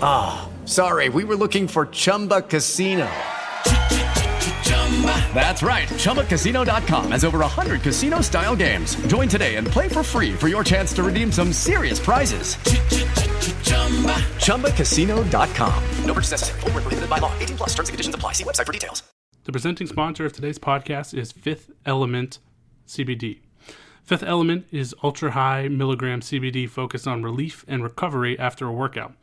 Ah, oh, sorry. We were looking for Chumba Casino. That's right. ChumbaCasino.com has over 100 casino style games. Join today and play for free for your chance to redeem some serious prizes. ChumbaCasino.com. No purchase necessary. Full prohibited by law. 18 plus terms and conditions apply. See website for details. The presenting sponsor of today's podcast is Fifth Element CBD. Fifth Element is ultra high milligram CBD focused on relief and recovery after a workout.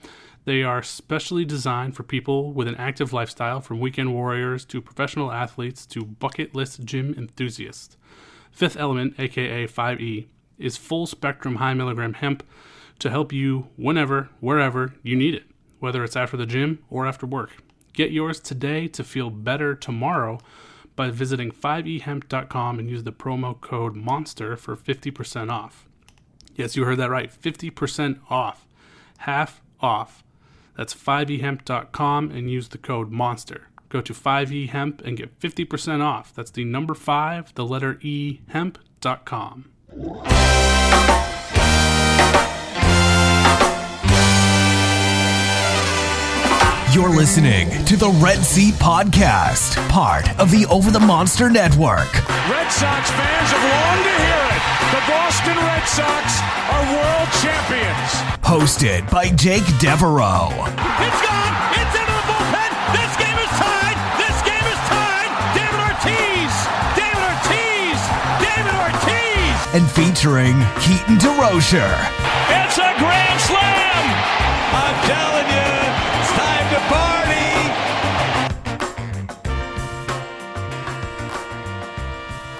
They are specially designed for people with an active lifestyle, from weekend warriors to professional athletes to bucket list gym enthusiasts. Fifth Element, aka 5E, is full spectrum high milligram hemp to help you whenever, wherever you need it, whether it's after the gym or after work. Get yours today to feel better tomorrow by visiting 5ehemp.com and use the promo code MONSTER for 50% off. Yes, you heard that right 50% off. Half off. That's 5ehemp.com and use the code MONSTER. Go to 5ehemp and get 50% off. That's the number 5, the letter E, hemp.com. You're listening to the Red Seat Podcast, part of the Over the Monster Network. Red Sox fans have longed to hear it. The Boston Red Sox are world champions. Hosted by Jake Devereaux. It's gone. It's into the bullpen. This game is tied. This game is tied. David Ortiz. David Ortiz. David Ortiz. And featuring Keaton DeRocher. It's a grand slam. I'm telling you, it's time to party.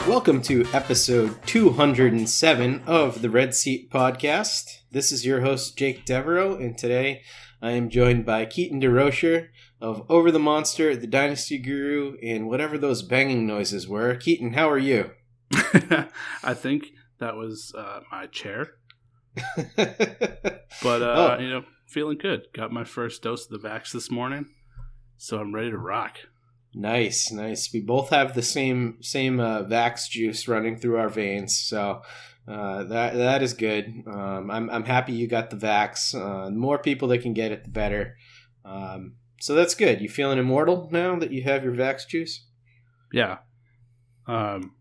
Welcome to episode 207 of the Red Seat Podcast. This is your host, Jake Devereaux, and today I am joined by Keaton DeRocher of Over the Monster, The Dynasty Guru, and whatever those banging noises were. Keaton, how are you? I think that was uh, my chair. but, uh, Oh. you know, feeling good. Got my first dose of the vax this morning, so I'm ready to rock. Nice, nice. We both have the same same uh, Vax juice running through our veins, so uh, that that is good. Um, I'm I'm happy you got the Vax. Uh, the more people that can get it, the better. Um, so that's good. You feeling immortal now that you have your Vax juice? Yeah. Um,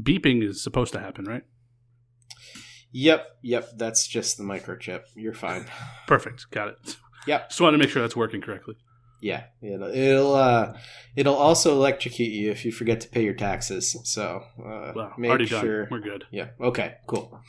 beeping is supposed to happen, right? Yep, yep. That's just the microchip. You're fine. Perfect. Got it. Yep. Just wanted to make sure that's working correctly. Yeah, it'll it'll, uh, it'll also electrocute you if you forget to pay your taxes. So uh, make already done. sure We're good. Yeah. Okay. Cool.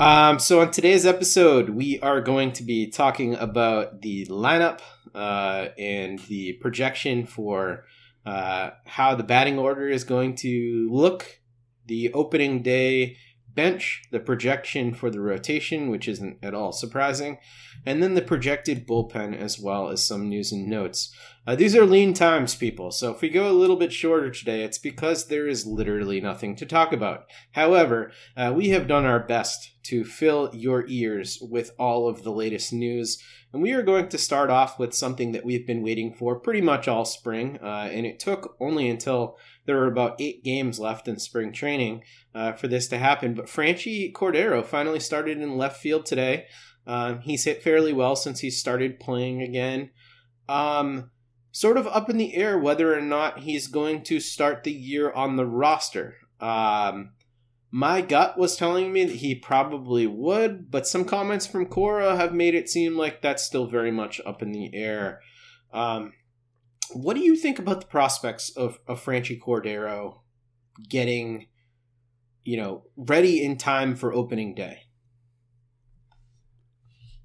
Um, so on today's episode, we are going to be talking about the lineup uh, and the projection for uh, how the batting order is going to look the opening day bench, the projection for the rotation, which isn't at all surprising, and then the projected bullpen as well as some news and notes. Uh, these are lean times, people, so if we go a little bit shorter today, it's because there is literally nothing to talk about. However, uh, we have done our best to fill your ears with all of the latest news, and we are going to start off with something that we've been waiting for pretty much all spring, uh, and it took only until there were about eight games left in spring training uh, for this to happen. But Franchy Cordero finally started in left field today. Um, he's hit fairly well since he started playing again. Um, sort of up in the air whether or not he's going to start the year on the roster. Um, my gut was telling me that he probably would, but some comments from Cora have made it seem like that's still very much up in the air. Um, what do you think about the prospects of, of Franchy Cordero getting, you know, ready in time for opening day?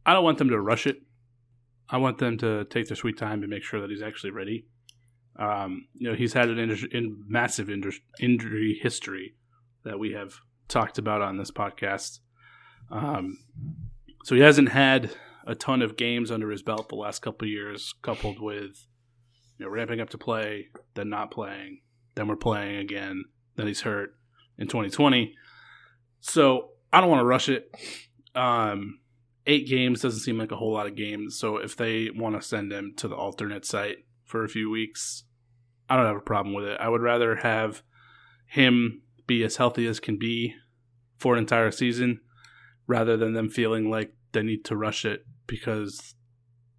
I don't want them to rush it. I want them to take their sweet time and make sure that he's actually ready. Um, you know, he's had an in, in massive injury history that we have talked about on this podcast. Um, so he hasn't had a ton of games under his belt the last couple years, coupled with you know ramping up to play, then not playing, then we're playing again, then he's hurt in 2020. So I don't want to rush it. Um, eight games doesn't seem like a whole lot of games. So if they want to send him to the alternate site for a few weeks, I don't have a problem with it. I would rather have him be as healthy as can be for an entire season rather than them feeling like they need to rush it because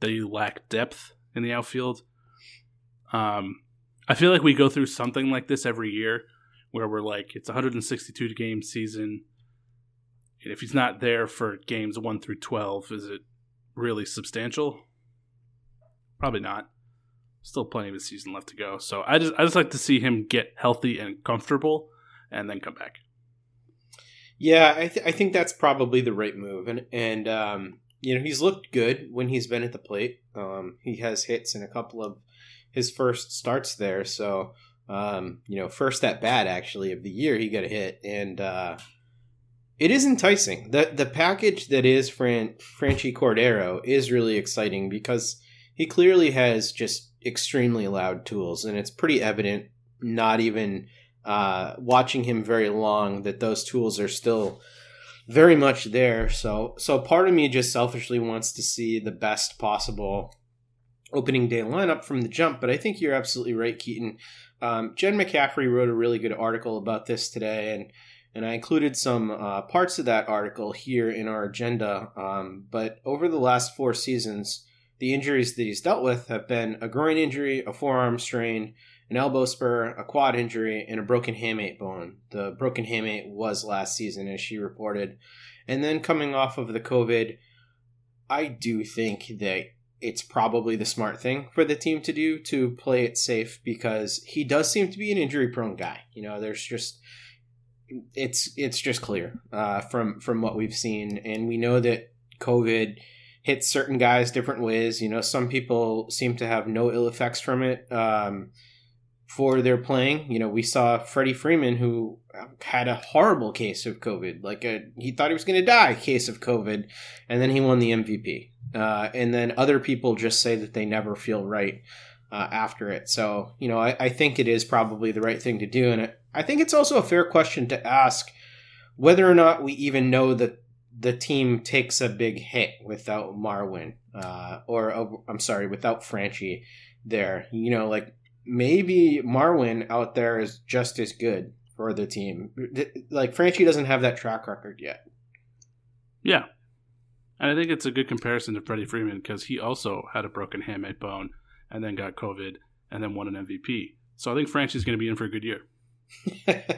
they lack depth in the outfield. Um, I feel like we go through something like this every year where we're like, it's 162 game season And if he's not there for games 1 through 12, is it really substantial? Probably not. Still plenty of a season left to go. So I just I just like to see him get healthy and comfortable and then come back. Yeah, I, th- I think that's probably the right move. And, and um, you know, he's looked good when he's been at the plate. Um, he has hits in a couple of his first starts there. So, um, you know, first at bat actually of the year, he got a hit. And, uh, it is enticing. The the package that is Fran Franchy Cordero is really exciting because he clearly has just extremely loud tools, and it's pretty evident, not even uh, watching him very long, that those tools are still very much there. So so part of me just selfishly wants to see the best possible opening day lineup from the jump. But I think you're absolutely right, Keaton. Um, Jen McCaffrey wrote a really good article about this today, and and I included some uh, parts of that article here in our agenda. Um, but over the last four seasons, the injuries that he's dealt with have been a groin injury, a forearm strain, an elbow spur, a quad injury, and a broken hamate bone. The broken hamate was last season, as she reported. And then coming off of the COVID, I do think that it's probably the smart thing for the team to do to play it safe because he does seem to be an injury prone guy. You know, there's just it's it's just clear uh, from from what we've seen, and we know that COVID hits certain guys different ways. You know, some people seem to have no ill effects from it um, for their playing. You know, we saw Freddie Freeman who had a horrible case of COVID, like a he thought he was going to die case of COVID, and then he won the MVP. Uh, and then other people just say that they never feel right uh, after it. So, you know, I, I, think it is probably the right thing to do. And it, I think it's also a fair question to ask whether or not we even know that the team takes a big hit without Marwin, uh, or uh, I'm sorry, without Franchy there. You know, like maybe Marwin out there is just as good for the team. Like Franchy doesn't have that track record yet. Yeah. And I think it's a good comparison to Freddie Freeman because he also had a broken hamate bone and then got COVID and then won an MVP. So I think Franchy's going to be in for a good year.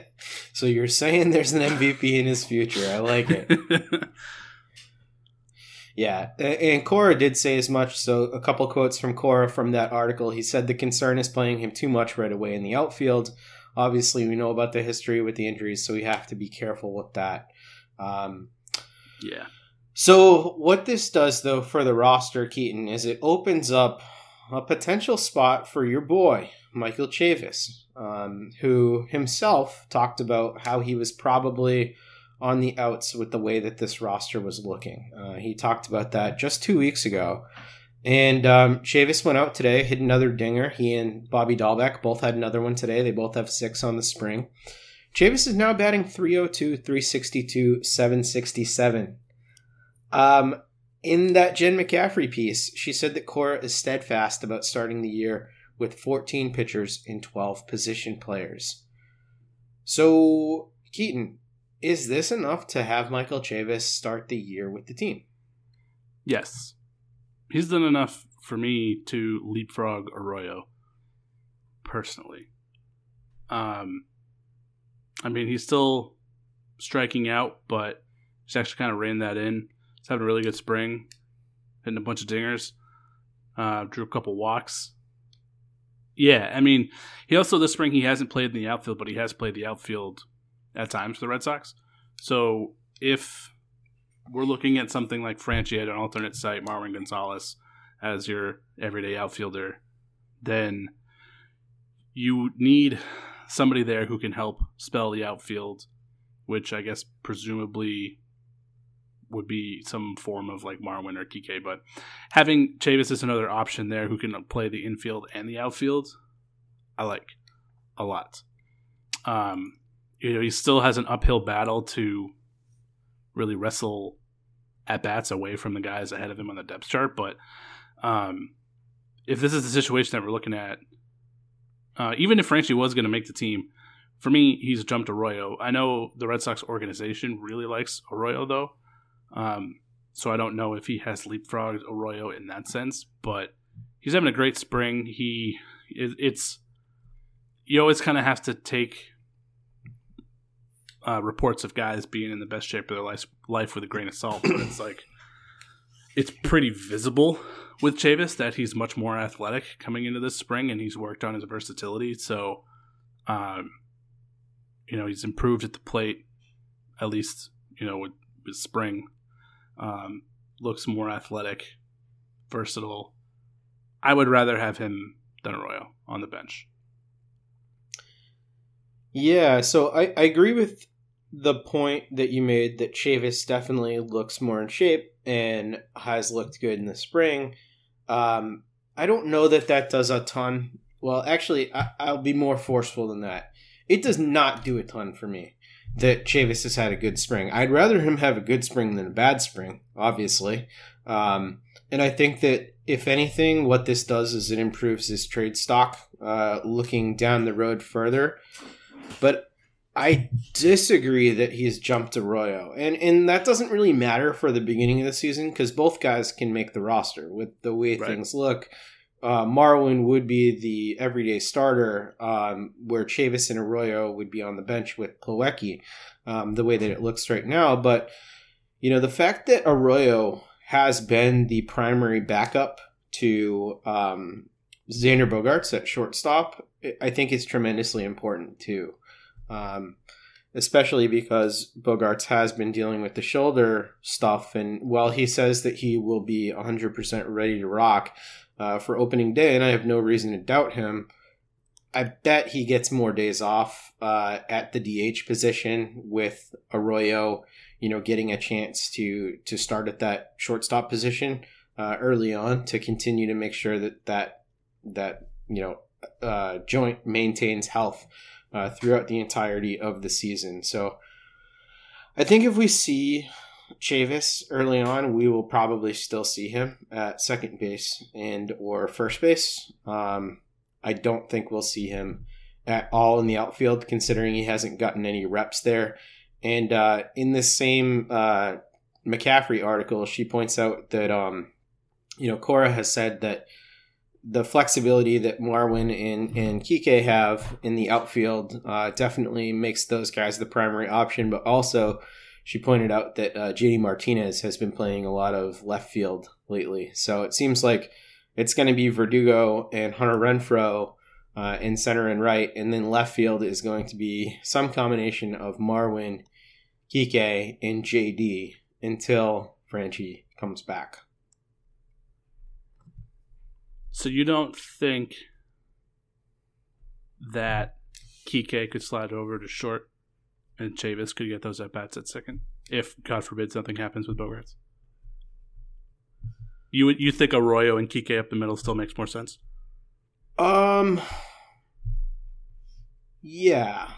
so you're saying there's an MVP in his future. I like it. yeah, and Cora did say as much. So a couple quotes from Cora from that article. He said the concern is playing him too much right away in the outfield. Obviously, we know about the history with the injuries, so we have to be careful with that. Um, yeah. So what this does, though, for the roster, Keaton, is it opens up a potential spot for your boy, Michael Chavis, um, who himself talked about how he was probably on the outs with the way that this roster was looking. Uh, he talked about that just two weeks ago. And um, Chavis went out today, hit another dinger. He and Bobby Dalbec both had another one today. They both have six on the spring. Chavis is now batting 302, 362, 767. Um, in that Jen McCaffrey piece, she said that Cora is steadfast about starting the year with 14 pitchers and 12 position players. So, Keaton, is this enough to have Michael Chavis start the year with the team? Yes. He's done enough for me to leapfrog Arroyo personally. Um, I mean, he's still striking out, but he's actually kind of reined that in. He's having a really good spring, hitting a bunch of dingers, uh, drew a couple walks. Yeah, I mean, he also this spring he hasn't played in the outfield, but he has played the outfield at times for the Red Sox. So if we're looking at something like Franchy at an alternate site, Marwin Gonzalez as your everyday outfielder, then you need somebody there who can help spell the outfield, which I guess presumably would be some form of like Marwin or Kike. But having Chavis as another option there who can play the infield and the outfield, I like a lot. Um, you know, he still has an uphill battle to really wrestle at bats away from the guys ahead of him on the depth chart. But um, if this is the situation that we're looking at, uh, even if Franchy was going to make the team, for me, he's jumped Arroyo. I know the Red Sox organization really likes Arroyo, though. Um, so I don't know if he has leapfrogged Arroyo in that sense, but he's having a great spring. He it, it's you always kind of have to take uh, reports of guys being in the best shape of their life, life with a grain of salt, but it's like it's pretty visible with Chavis that he's much more athletic coming into this spring, and he's worked on his versatility. So, um, you know, he's improved at the plate, at least you know with, with spring. Um, looks more athletic, versatile. I would rather have him than Arroyo on the bench. Yeah, so I, I agree with the point that you made that Chavis definitely looks more in shape and has looked good in the spring. Um, I don't know that that does a ton. Well, actually, I, I'll be more forceful than that. It does not do a ton for me that Chavis has had a good spring. I'd rather him have a good spring than a bad spring, obviously. Um, and I think that if anything, what this does is it improves his trade stock uh, looking down the road further. But I disagree that he's jumped Arroyo, and and that doesn't really matter for the beginning of the season because both guys can make the roster with the way right. things look. Uh, Marwin would be the everyday starter, um, where Chavis and Arroyo would be on the bench with Plawecki, um, the way that it looks right now. But you know, the fact that Arroyo has been the primary backup to um, Xander Bogaerts at shortstop, I think is tremendously important too um, especially because Bogaerts has been dealing with the shoulder stuff. And while he says that he will be 100% ready to rock uh, for opening day, and I have no reason to doubt him, I bet he gets more days off uh, at the DH position with Arroyo, you know, getting a chance to to start at that shortstop position uh, early on to continue to make sure that that that you know uh, joint maintains health uh, throughout the entirety of the season. So I think if we see Chavis early on, we will probably still see him at second base and or first base. Um, I don't think we'll see him at all in the outfield, considering he hasn't gotten any reps there. And uh, in this same uh, McCaffrey article, she points out that um, you know Cora has said that the flexibility that Marwin and, and Kike have in the outfield uh, definitely makes those guys the primary option. But also, she pointed out that uh, JD Martinez has been playing a lot of left field lately. So it seems like it's going to be Verdugo and Hunter Renfroe uh, in center and right. And then left field is going to be some combination of Marwin, Kike, and JD until Franchy comes back. So you don't think that Kike could slide over to short and Chavis could get those at bats at second if, God forbid, something happens with Bogaerts? You you think Arroyo and Kike up the middle still makes more sense? Um. Yeah.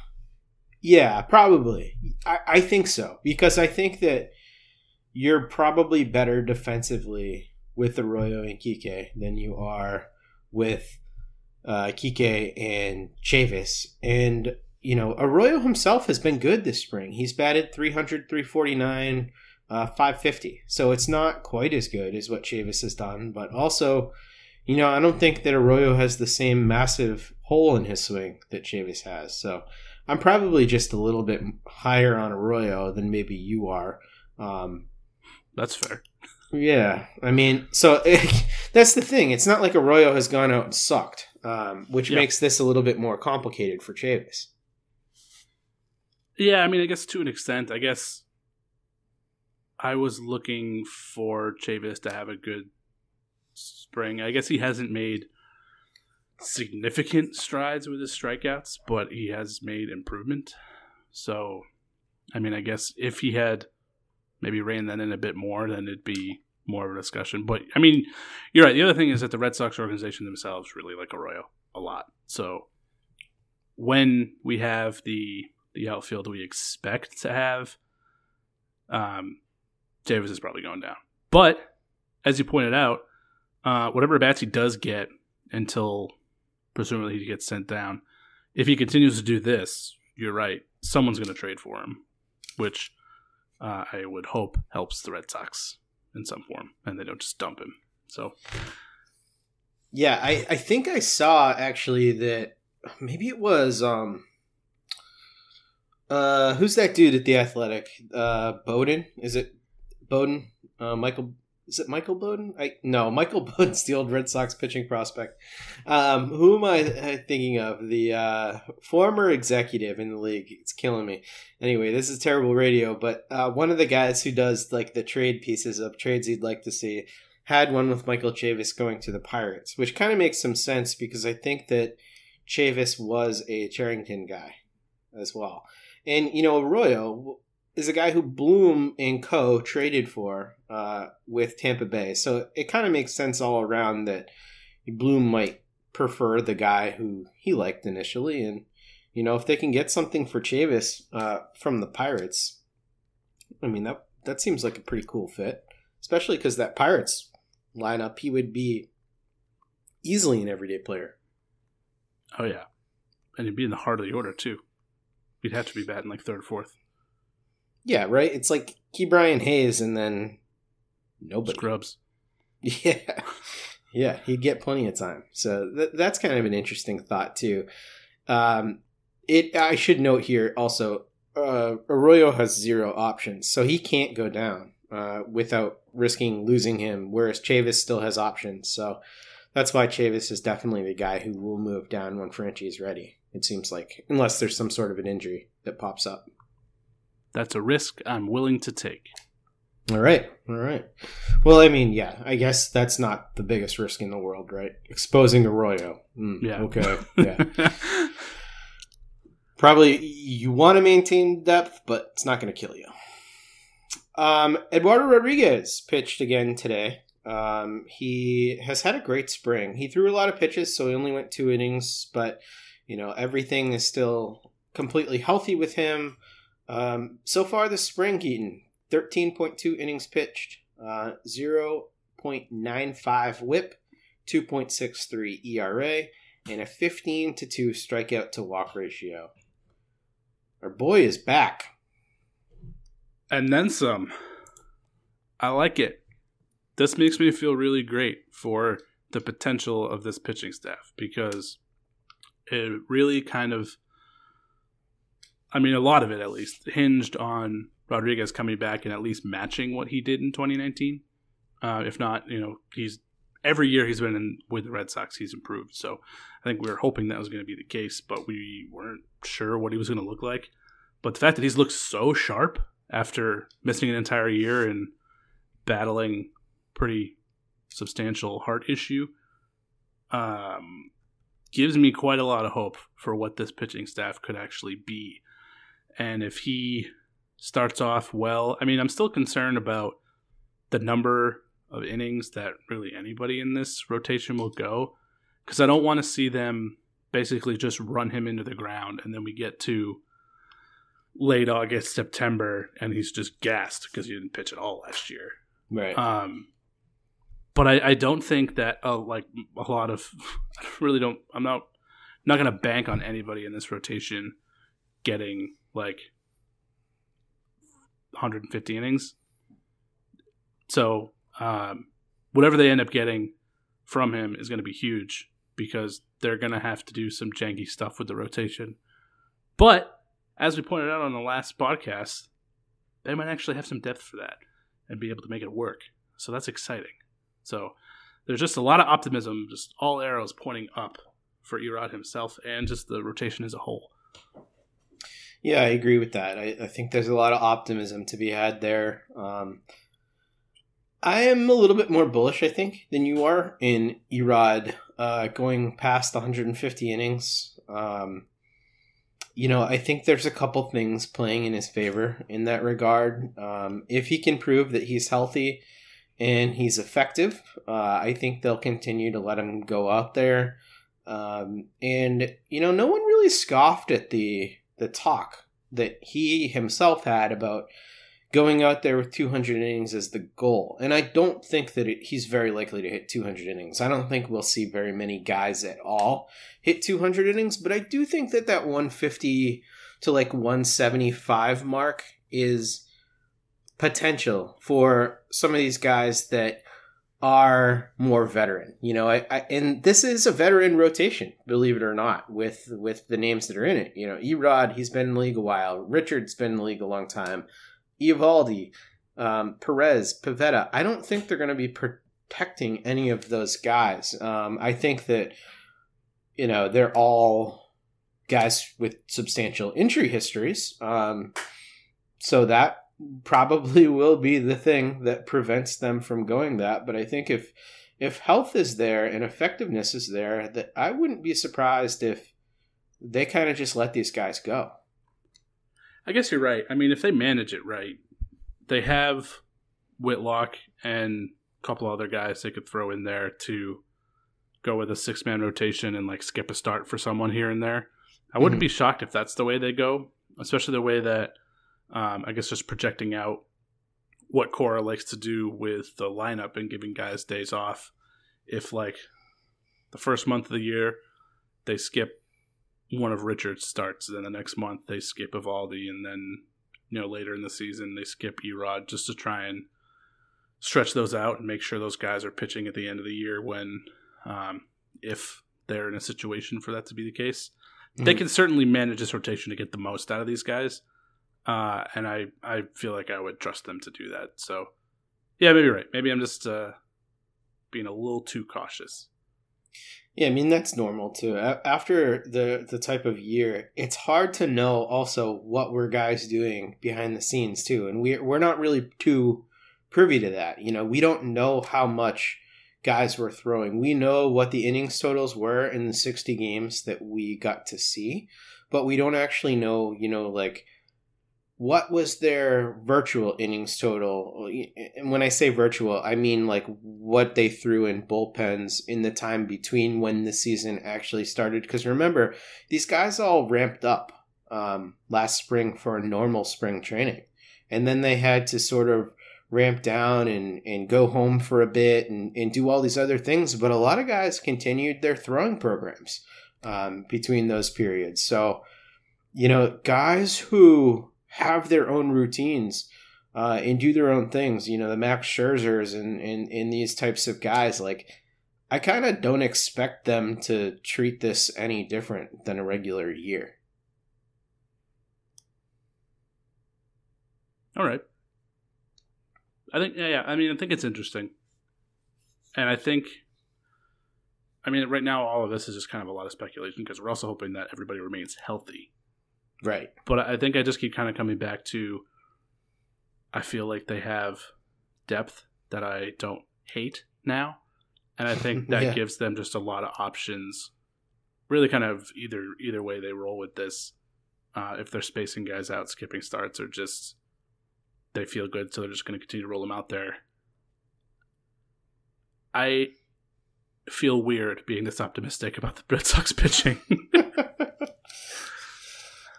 Yeah, probably. I, I think so because I think that you're probably better defensively with Arroyo and Kike than you are with uh, Kike and Chavis. And, you know, Arroyo himself has been good this spring. He's batted 300, 349, uh, 550. So it's not quite as good as what Chavis has done. But also, you know, I don't think that Arroyo has the same massive hole in his swing that Chavis has. So I'm probably just a little bit higher on Arroyo than maybe you are. Um, That's fair. Yeah, I mean, so it, that's the thing. It's not like Arroyo has gone out and sucked, um, which Yeah. makes this a little bit more complicated for Chavis. Yeah, I mean, I guess to an extent, I guess I was looking for Chavis to have a good spring. I guess he hasn't made significant strides with his strikeouts, but he has made improvement. So, I mean, I guess if he had maybe reined that in a bit more, then it'd be more of a discussion. But I mean, you're right. The other thing is that the Red Sox organization themselves really like Arroyo a lot. So when we have the the outfield we expect to have, um, Davis is probably going down. But as you pointed out, uh, whatever bats he does get until presumably he gets sent down, if he continues to do this, you're right. Someone's going to trade for him, which uh, I would hope helps the Red Sox in some form, and they don't just dump him. So Yeah, I, I think I saw actually that maybe it was um uh who's that dude at the Athletic? Uh Bowden? Is it Bowden? Uh Michael is it Michael Bowden? I no, Michael Bowden's the old Red Sox pitching prospect. Um, who am I uh, thinking of? The uh, former executive in the league. It's killing me. Anyway, this is terrible radio, but uh, one of the guys who does like the trade pieces of trades he'd like to see had one with Michael Chavis going to the Pirates, which kind of makes some sense because I think that Chavis was a Cherington guy as well. And, you know, Arroyo is a guy who Bloom and Co. traded for uh, with Tampa Bay. So it kind of makes sense all around that Bloom might prefer the guy who he liked initially. And, you know, if they can get something for Chavis uh, from the Pirates, I mean, that, that seems like a pretty cool fit, especially because that Pirates lineup, he would be easily an everyday player. Oh yeah, and he'd be in the heart of the order too. He'd have to be batting like third, or fourth. Yeah, right. It's like Ke'Bryan Hayes, and then nobody. Scrubs. Yeah, yeah, he'd get plenty of time. So th- that's kind of an interesting thought too. Um, it. I should note here also, uh, Arroyo has zero options, so he can't go down uh, without risking losing him. Whereas Chavis still has options, so that's why Chavis is definitely the guy who will move down when Franchy is ready. It seems like, unless there's some sort of an injury that pops up. That's a risk I'm willing to take. All right, all right. Well, I mean, yeah, I guess that's not the biggest risk in the world, right? Exposing Arroyo. Mm, Yeah. Okay. Yeah. Probably you want to maintain depth, but it's not going to kill you. Um, Eduardo Rodriguez pitched again today. Um, he has had a great spring. He threw a lot of pitches, so he only went two innings, but you know everything is still completely healthy with him. Um, so far this spring, Keaton, 13.2 innings pitched, uh, 0.95 whip, 2.63 ERA, and a 15 to 2 strikeout to walk ratio. Our boy is back. And then some. I like it. This makes me feel really great for the potential of this pitching staff because it really kind of, I mean, a lot of it at least, hinged on Rodriguez coming back and at least matching what he did in 2019. Uh, if not, you know, he's every year he's been in with the Red Sox, he's improved. So I think we were hoping that was going to be the case, but we weren't sure what he was going to look like. But the fact that he's looked so sharp after missing an entire year and battling pretty substantial heart issue um, gives me quite a lot of hope for what this pitching staff could actually be. And if he starts off well, I mean, I'm still concerned about the number of innings that really anybody in this rotation will go because I don't want to see them basically just run him into the ground and then we get to late August, September, and he's just gassed because he didn't pitch at all last year. Right. Um, but I, I don't think that uh, like a lot of I really don't I'm not not gonna bank on anybody in this rotation getting like 150 innings. So um, whatever they end up getting from him is going to be huge because they're going to have to do some janky stuff with the rotation. But as we pointed out on the last podcast, they might actually have some depth for that and be able to make it work. So that's exciting. So there's just a lot of optimism, just all arrows pointing up for Erod himself and just the rotation as a whole. Yeah, I agree with that. I, I think there's a lot of optimism to be had there. Um, I am a little bit more bullish, I think, than you are in Erod uh, going past 150 innings. Um, you know, I think there's a couple things playing in his favor in that regard. Um, if he can prove that he's healthy and he's effective, uh, I think they'll continue to let him go out there. Um, and you know, no one really scoffed at the the talk that he himself had about going out there with 200 innings as the goal. And I don't think that it, he's very likely to hit 200 innings. I don't think we'll see very many guys at all hit 200 innings, but I do think that that 150 to like 175 mark is potential for some of these guys that are more veteran. You know, I, I, and this is a veteran rotation, believe it or not, with with the names that are in it. You know, Erod, he's been in the league a while. Richard's been in the league a long time. Eovaldi, um, Perez, Pivetta. I don't think they're going to be protecting any of those guys. Um, I think that you know they're all guys with substantial injury histories. Um, so that probably will be the thing that prevents them from going that. But I think if if health is there and effectiveness is there, that I wouldn't be surprised if they kind of just let these guys go. I guess you're right. I mean, if they manage it right, they have Whitlock and a couple other guys they could throw in there to go with a six man rotation and like skip a start for someone here and there. I wouldn't mm-hmm. be shocked if that's the way they go, especially the way that um, I guess just projecting out what Cora likes to do with the lineup and giving guys days off. If like the first month of the year they skip one of Richard's starts, then the next month they skip Eovaldi, and then you know later in the season they skip Erod just to try and stretch those out and make sure those guys are pitching at the end of the year when um, if they're in a situation for that to be the case. Mm-hmm. They can certainly manage this rotation to get the most out of these guys. Uh, and I, I feel like I would trust them to do that. So, yeah, maybe right. Maybe I'm just uh, being a little too cautious. Yeah, I mean that's normal too. After the the type of year, it's hard to know also what were guys doing behind the scenes too, and we we're not really too privy to that. You know, we don't know how much guys were throwing. We know what the innings totals were in the 60 games that we got to see, but we don't actually know, you know, like what was their virtual innings total? And when I say virtual, I mean like what they threw in bullpens in the time between when the season actually started. Because remember, these guys all ramped up um, last spring for a normal spring training. And then they had to sort of ramp down and, and go home for a bit and, and do all these other things. But a lot of guys continued their throwing programs um, between those periods. So, you know, guys who have their own routines uh, and do their own things, you know, the Max Scherzers and, and, and these types of guys, like, I kind of don't expect them to treat this any different than a regular year. All right. I think yeah, yeah. I mean, I think it's interesting, and I think, I mean, right now all of this is just kind of a lot of speculation because we're also hoping that everybody remains healthy, right? But I think I just keep kind of coming back to. I feel like they have depth that I don't hate now, and I think that yeah. gives them just a lot of options. Really, kind of either either way they roll with this. uh, if they're spacing guys out, skipping starts, or just they feel good, so they're just going to continue to roll them out there. I feel weird being this optimistic about the Red Sox pitching.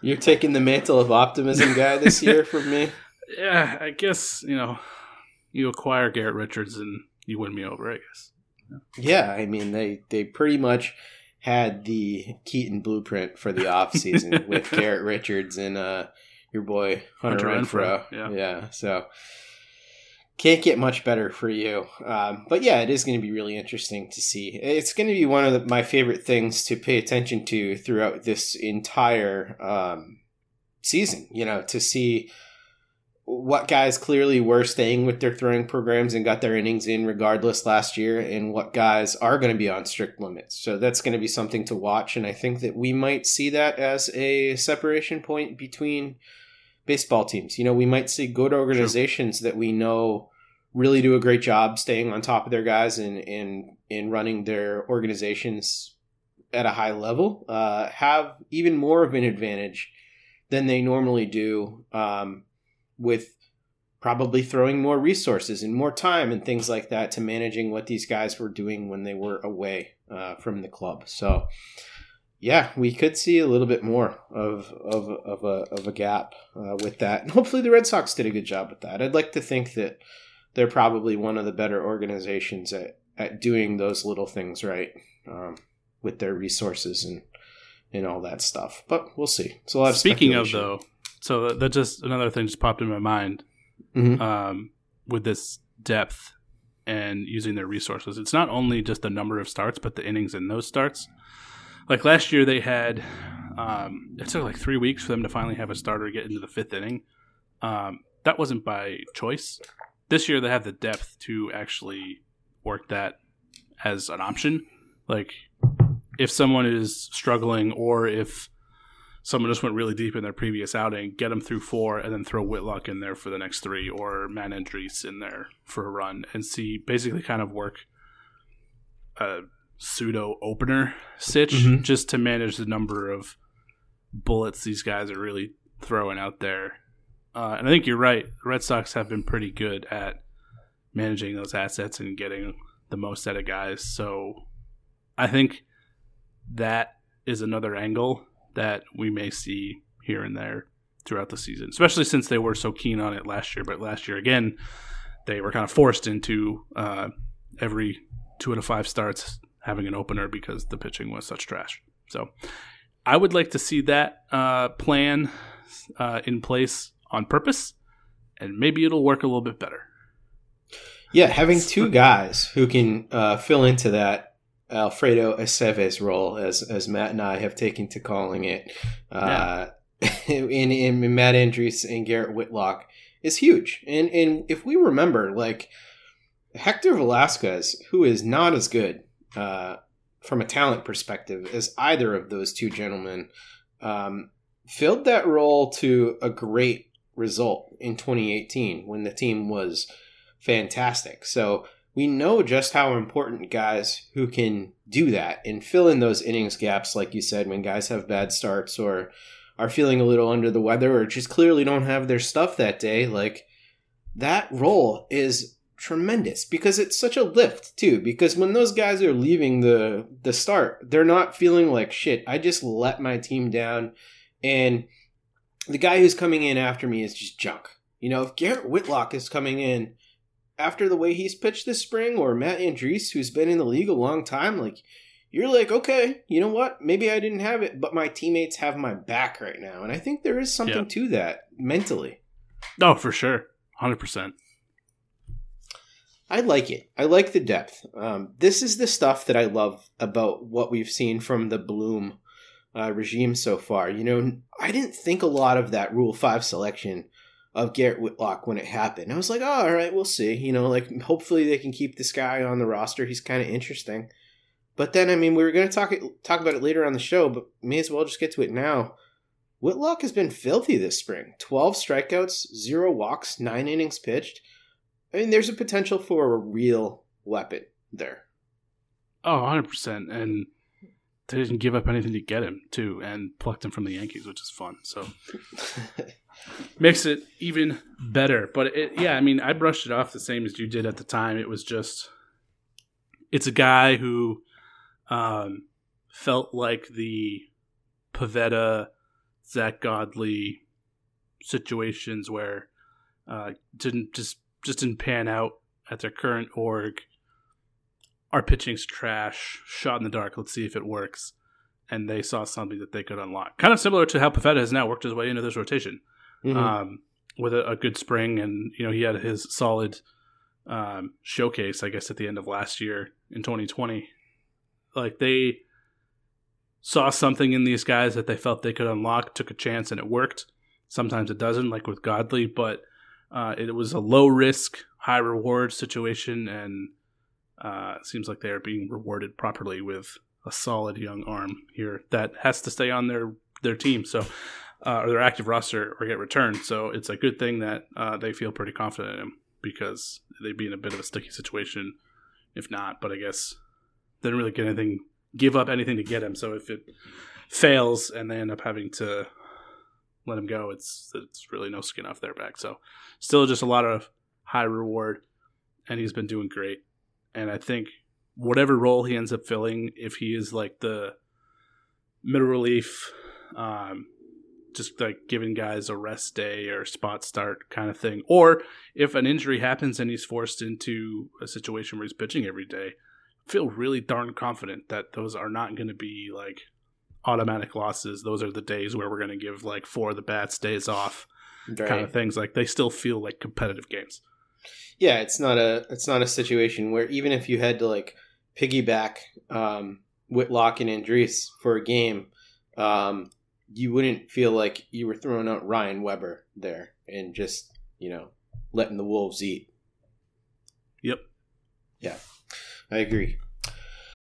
You're taking the mantle of optimism guy this year from me. Yeah, I guess you know you acquire Garrett Richards and you win me over. I guess. Yeah, I mean they they pretty much had the Keaton blueprint for the offseason with Garrett Richards and uh, your boy Hunter, Hunter Renfroe. Renfroe. Yeah. yeah, so can't get much better for you. Um, but yeah, it is going to be really interesting to see. It's going to be one of the, my favorite things to pay attention to throughout this entire um, season. You know, to see what guys clearly were staying with their throwing programs and got their innings in regardless last year, and what guys are going to be on strict limits. So that's going to be something to watch, and I think that we might see that as a separation point between baseball teams. You know, we might see good organizations that we know really do a great job staying on top of their guys and and in running their organizations at a high level. Uh, have even more of an advantage than they normally do. Um, with probably throwing more resources and more time and things like that to managing what these guys were doing when they were away uh, from the club. So, yeah, we could see a little bit more of of, of a of a gap uh, with that. And hopefully, the Red Sox did a good job with that. I'd like to think that they're probably one of the better organizations at at doing those little things right um, with their resources and and all that stuff. But we'll see. So, speaking of though so that, just another thing just popped in my mind mm-hmm. um, with this depth and using their resources. It's not only just the number of starts, but the innings in those starts. Like last year, they had um, it took like three weeks for them to finally have a starter get into the fifth inning. Um, that wasn't by choice. This year, they have the depth to actually work that as an option. Like if someone is struggling or if someone just went really deep in their previous outing, get them through four, and then throw Whitlock in there for the next three, or Matt Andriese in there for a run, and see basically kind of work a pseudo opener sitch mm-hmm. just to manage the number of bullets these guys are really throwing out there. Uh, and I think you're right. The Red Sox have been pretty good at managing those assets and getting the most out of guys. So I think that is another angle that we may see here and there throughout the season, especially since they were so keen on it last year. But last year, again, they were kind of forced into uh, every two out of five starts having an opener because the pitching was such trash. So I would like to see that uh, plan uh, in place on purpose, and maybe it'll work a little bit better. Yeah, having two guys who can uh, fill into that Alfredo Aceves role, as as Matt and I have taken to calling it, uh, in in Matt Andriese and Garrett Whitlock is huge. And and if we remember, like Hector Velazquez, who is not as good uh, from a talent perspective as either of those two gentlemen, um, filled that role to a great result in 2018 when the team was fantastic. So we know just how important guys who can do that and fill in those innings gaps, like you said, when guys have bad starts or are feeling a little under the weather or just clearly don't have their stuff that day, like that role is tremendous because it's such a lift too. Because when those guys are leaving the the start, they're not feeling like shit. I just let my team down, and the guy who's coming in after me is just junk. You know, if Garrett Whitlock is coming in after the way he's pitched this spring, or Matt Andriese, who's been in the league a long time, like you're like, okay, you know what? Maybe I didn't have it, but my teammates have my back right now, and I think there is something yeah. to that mentally. Oh, for sure, hundred percent. I like it. I like the depth. Um, this is the stuff that I love about what we've seen from the Bloom uh, regime so far. You know, I didn't think a lot of that Rule Five selection of Garrett Whitlock when it happened. I was like, oh, all right, we'll see. You know, like hopefully they can keep this guy on the roster. He's kind of interesting. But then, I mean, we were going to talk talk about it later on the show, but may as well just get to it now. Whitlock has been filthy this spring. 12 strikeouts, zero walks, nine innings pitched. I mean, there's a potential for a real weapon there. Oh, 100%. And they didn't give up anything to get him too, and plucked him from the Yankees, which is fun. So makes it even better. But it, yeah, I mean, I brushed it off the same as you did at the time. It was just, it's a guy who um, felt like the Pivetta, Zack Godley situations where uh, didn't just just didn't pan out at their current org. Our pitching's trash, shot in the dark. Let's see if it works. And they saw something that they could unlock. Kind of similar to how Pivetta has now worked his way into this rotation Mhm. um, with a, a good spring, and you know he had his solid um, showcase, I guess, at the end of last year in 2020. Like they saw something in these guys that they felt they could unlock, took a chance, and it worked. Sometimes it doesn't, like with Godley, but uh, it was a low risk, high reward situation, and uh, it seems like they are being rewarded properly with a solid young arm here that has to stay on their their team. So uh, or their active roster or get returned. So it's a good thing that uh, they feel pretty confident in him because they'd be in a bit of a sticky situation if not. But I guess they didn't really get anything, give up anything to get him. So if it fails and they end up having to let him go, it's it's really no skin off their back. So still just a lot of high reward, and he's been doing great. And I think whatever role he ends up filling, if he is like the middle relief, um, just like giving guys a rest day or spot start kind of thing, or if an injury happens and he's forced into a situation where he's pitching every day, I feel really darn confident that those are not going to be like automatic losses. Those are the days where we're going to give like four of the bats days off, kind of things. Like they still feel like competitive games. Yeah, it's not a it's not a situation where even if you had to like piggyback um, Whitlock and Andriese for a game, um, you wouldn't feel like you were throwing out Ryan Weber there and just you know letting the wolves eat. Yep. Yeah, I agree.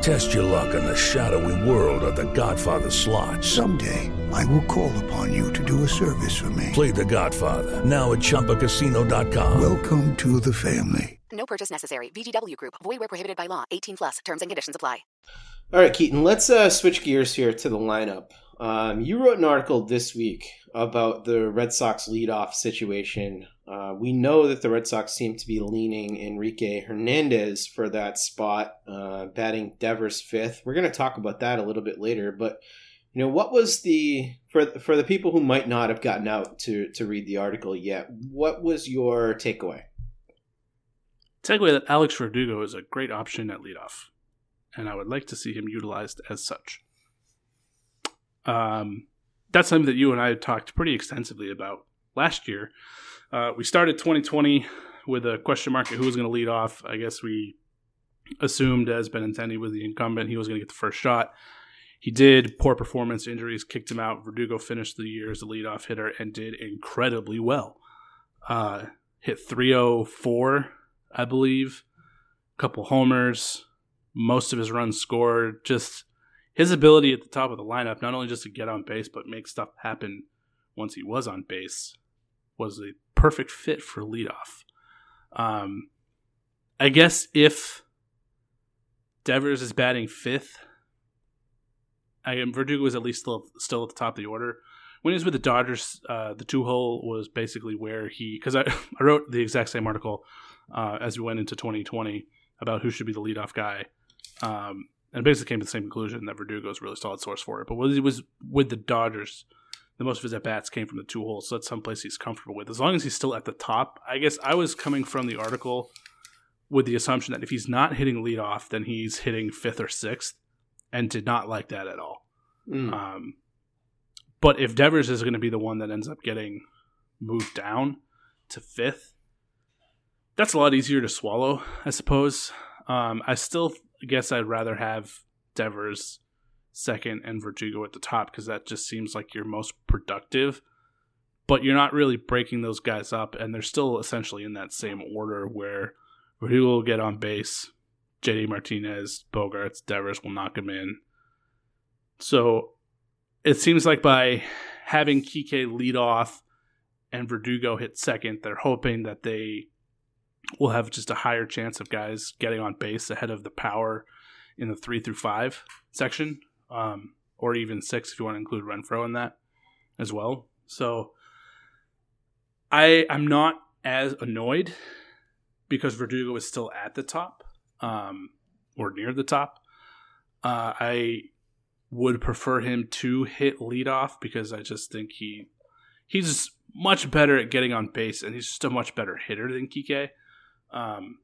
Test your luck in the shadowy world of The Godfather slot. Someday, I will call upon you to do a service for me. Play The Godfather now at ChumbaCasino.com. Welcome to the family. No purchase necessary. VGW Group. Void where prohibited by law. 18 plus. Terms and conditions apply. All right, Keaton, let's uh, switch gears here to the lineup. Um, you wrote an article this week about the Red Sox leadoff situation. Uh, we know that the Red Sox seem to be leaning Enrique Hernandez for that spot, uh, batting Devers fifth. We're going to talk about that a little bit later, but you know what was the for for the people who might not have gotten out to to read the article yet? What was your takeaway? Takeaway that Alex Verdugo is a great option at leadoff, and I would like to see him utilized as such. Um, that's something that you and I talked pretty extensively about last year. Uh, we started 2020 with a question mark at who was going to lead off. I guess we assumed as Benintendi was the incumbent, he was going to get the first shot. He did. Poor performance, injuries kicked him out. Verdugo finished the year as the leadoff hitter and did incredibly well. Uh, hit 304, I believe. A couple homers, most of his runs scored. Just his ability at the top of the lineup, not only just to get on base, but make stuff happen once he was on base, was a perfect fit for leadoff. Um, I guess if Devers is batting fifth, I am Verdugo was at least still still at the top of the order. When he was with the Dodgers, uh, the two hole was basically where he because I, I wrote the exact same article uh, as we went into 2020 about who should be the leadoff guy, um, and basically came to the same conclusion that Verdugo is a really solid source for it. But when he was with the Dodgers, the most of his at bats came from the two holes, so that's someplace he's comfortable with. As long as he's still at the top, I guess I was coming from the article with the assumption that if he's not hitting leadoff, then he's hitting fifth or sixth, and did not like that at all. Mm. Um, but if Devers is going to be the one that ends up getting moved down to fifth, that's a lot easier to swallow, I suppose. Um, I still guess I'd rather have Devers second and Verdugo at the top because that just seems like your most productive. But you're not really breaking those guys up, and they're still essentially in that same order where Verdugo will get on base, JD Martinez, Bogaerts, Devers will knock him in. So it seems like by having Kike lead off and Verdugo hit second, they're hoping that they will have just a higher chance of guys getting on base ahead of the power in the three through five section, um, or even six if you want to include Renfroe in that as well. So I I'm not as annoyed because Verdugo is still at the top um, or near the top. Uh, I would prefer him to hit leadoff because I just think he he's much better at getting on base and he's just a much better hitter than Kike. Um,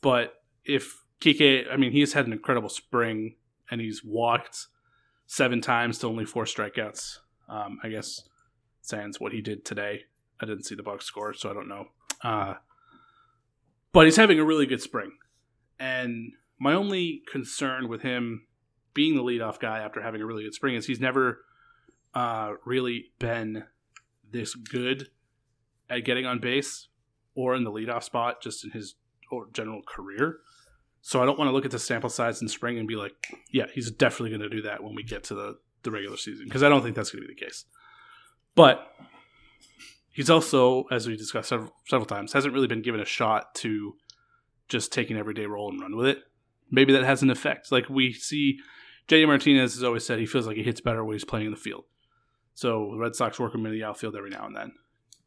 but if Kike, I mean, he's had an incredible spring and he's walked seven times to only four strikeouts. Um, I guess sans what he did today. I didn't see the box score, so I don't know. Uh, but he's having a really good spring. And my only concern with him being the leadoff guy after having a really good spring is he's never uh, really been this good at getting on base or in the leadoff spot just in his or general career. So I don't want to look at the sample size in spring and be like, yeah, he's definitely going to do that when we get to the, the regular season because I don't think that's going to be the case. But he's also, as we discussed several, several times, hasn't really been given a shot to just take an everyday role and run with it. Maybe that has an effect. Like we see, JD Martinez has always said he feels like he hits better when he's playing in the field. So the Red Sox work him in the outfield every now and then.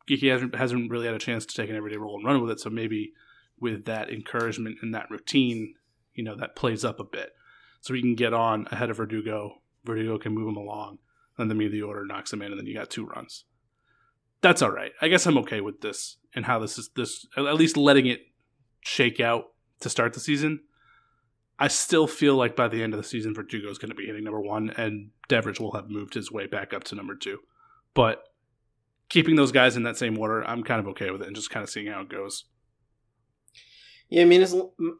Kike hasn't hasn't really had a chance to take an everyday role and run with it. So maybe with that encouragement and that routine, you know, that plays up a bit. So he can get on ahead of Verdugo. Verdugo can move him along. and Then the the order knocks him in, and then you got two runs. That's all right. I guess I'm okay with this and how this is this at least letting it shake out to start the season. I still feel like by the end of the season, Verdugo is going to be hitting number one, and Devers will have moved his way back up to number two. But keeping those guys in that same order, I'm kind of okay with it, and just kind of seeing how it goes. Yeah, I mean, as,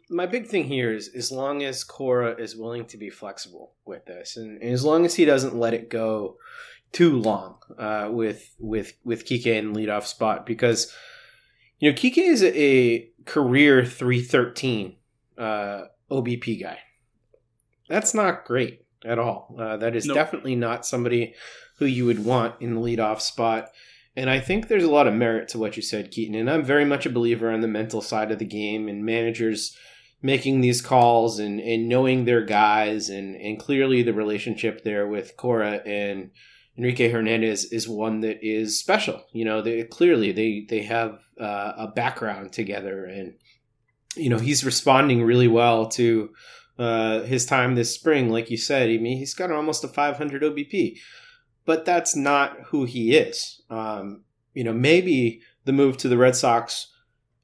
my big thing here is as long as Cora is willing to be flexible with this, and, and as long as he doesn't let it go too long uh, with with with Kike in leadoff spot, because you know Kike is a, a career three thirteen uh, OBP guy. That's not great at all. Uh, that is nope. definitely not somebody who you would want in the leadoff spot. And I think there's a lot of merit to what you said, Keaton. And I'm very much a believer on the mental side of the game and managers making these calls and, and knowing their guys and, and clearly the relationship there with Cora and Enrique Hernandez is one that is special. You know, they clearly they they have uh, a background together, and you know he's responding really well to uh, his time this spring. Like you said, I mean he's got almost a 500 OBP but that's not who he is. Um, you know, maybe the move to the Red Sox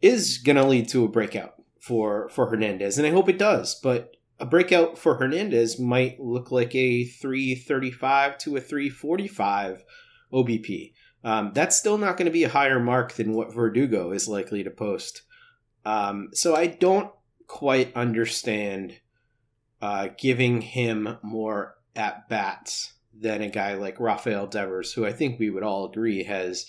is going to lead to a breakout for for Hernandez, and I hope it does. But a breakout for Hernandez might look like a 335 to a 345 OBP. Um, that's still not going to be a higher mark than what Verdugo is likely to post. Um, so I don't quite understand uh, giving him more at bats than a guy like Rafael Devers, who I think we would all agree has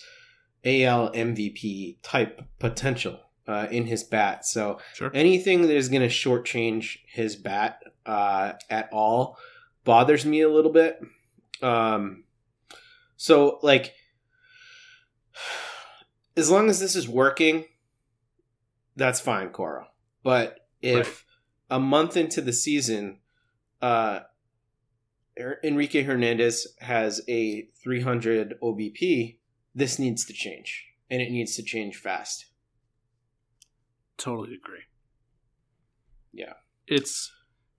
AL MVP type potential uh, in his bat. So sure. anything that is going to shortchange his bat uh, at all bothers me a little bit. Um, so like, as long as this is working, that's fine, Cora. But if right. a month into the season, uh, Enrique Hernandez has a 300 OBP, this needs to change. And it needs to change fast. Totally agree. Yeah. It's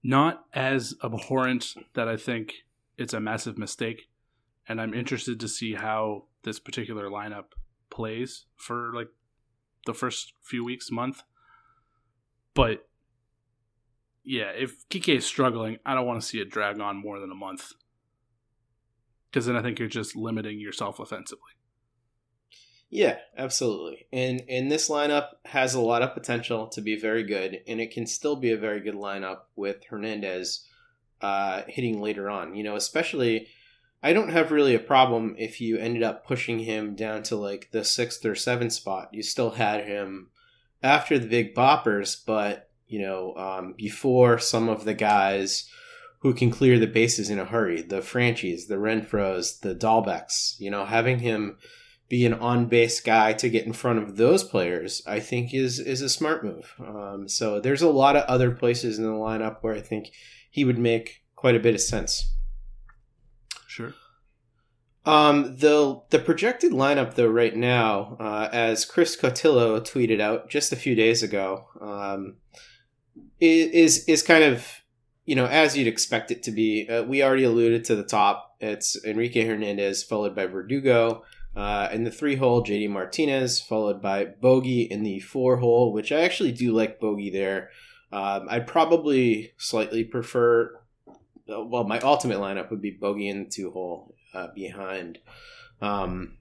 not as abhorrent that I think it's a massive mistake. And I'm interested to see how this particular lineup plays for like the first few weeks, month. But yeah, if Kike is struggling, I don't want to see it drag on more than a month. Because then I think you're just limiting yourself offensively. Yeah, absolutely. And and this lineup has a lot of potential to be very good, and it can still be a very good lineup with Hernandez uh, hitting later on. You know, especially I don't have really a problem if you ended up pushing him down to like the sixth or seventh spot. You still had him after the big boppers, but you know, um, before some of the guys who can clear the bases in a hurry, the Franchys, the Renfroes, the Dalbecs, you know, having him be an on base guy to get in front of those players, I think is is a smart move. Um, so there's a lot of other places in the lineup where I think he would make quite a bit of sense. Sure. Um, the the projected lineup though right now, uh, as Chris Cotillo tweeted out just a few days ago, um, is is kind of you know as you'd expect it to be. Uh, we already alluded to the top. It's Enrique Hernandez followed by Verdugo. Uh, in the three hole, JD Martinez, followed by Bogey in the four hole, which I actually do like Bogey there. Um, I'd probably slightly prefer, uh, well, my ultimate lineup would be Bogey in the two hole uh, behind. Um,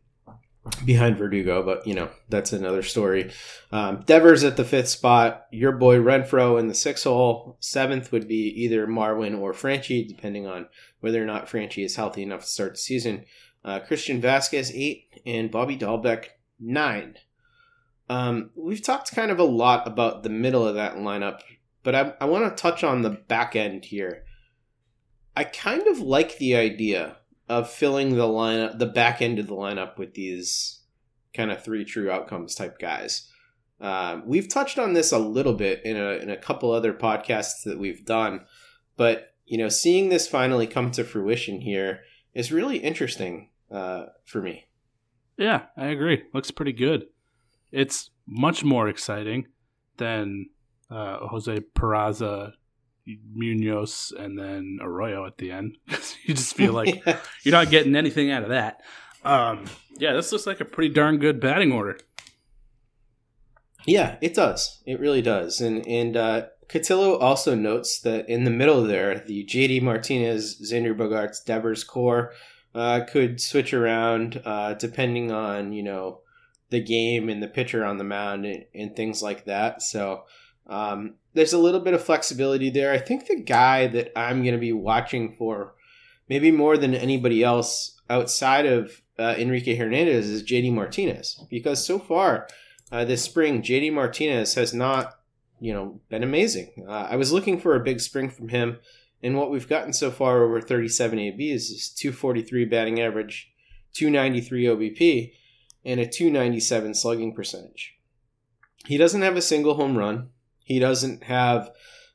behind Verdugo, but you know that's another story. Um, Devers at the fifth spot. Your boy Renfroe in the sixth hole. Seventh would be either Marwin or Franchy, depending on whether or not Franchy is healthy enough to start the season. Uh, Christian Vasquez eight and Bobby Dalbec nine. Um, we've talked kind of a lot about the middle of that lineup, but I, I want to touch on the back end here. I kind of like the idea of filling the lineup, the back end of the lineup with these kind of three true outcomes type guys. Um, we've touched on this a little bit in a in a couple other podcasts that we've done, but you know, seeing this finally come to fruition here is really interesting uh, for me. Yeah, I agree. Looks pretty good. It's much more exciting than uh, Jose Peraza Munoz and then Arroyo at the end. you just feel like yeah. you're not getting anything out of that. Um, yeah, this looks like a pretty darn good batting order. Yeah, it does. It really does. And and uh, Cotillo also notes that in the middle there, the JD Martinez, Xander Bogaerts, Devers core uh, could switch around uh, depending on you know the game and the pitcher on the mound and, and things like that. So um, there's a little bit of flexibility there. I think the guy that I'm going to be watching for, maybe more than anybody else outside of uh, Enrique Hernandez, is JD Martinez because so far uh, this spring, JD Martinez has not, you know, been amazing. Uh, I was looking for a big spring from him, and what we've gotten so far over 37 ABs is 243 batting average, 293 OBP, and a 297 slugging percentage. He doesn't have a single home run. He doesn't have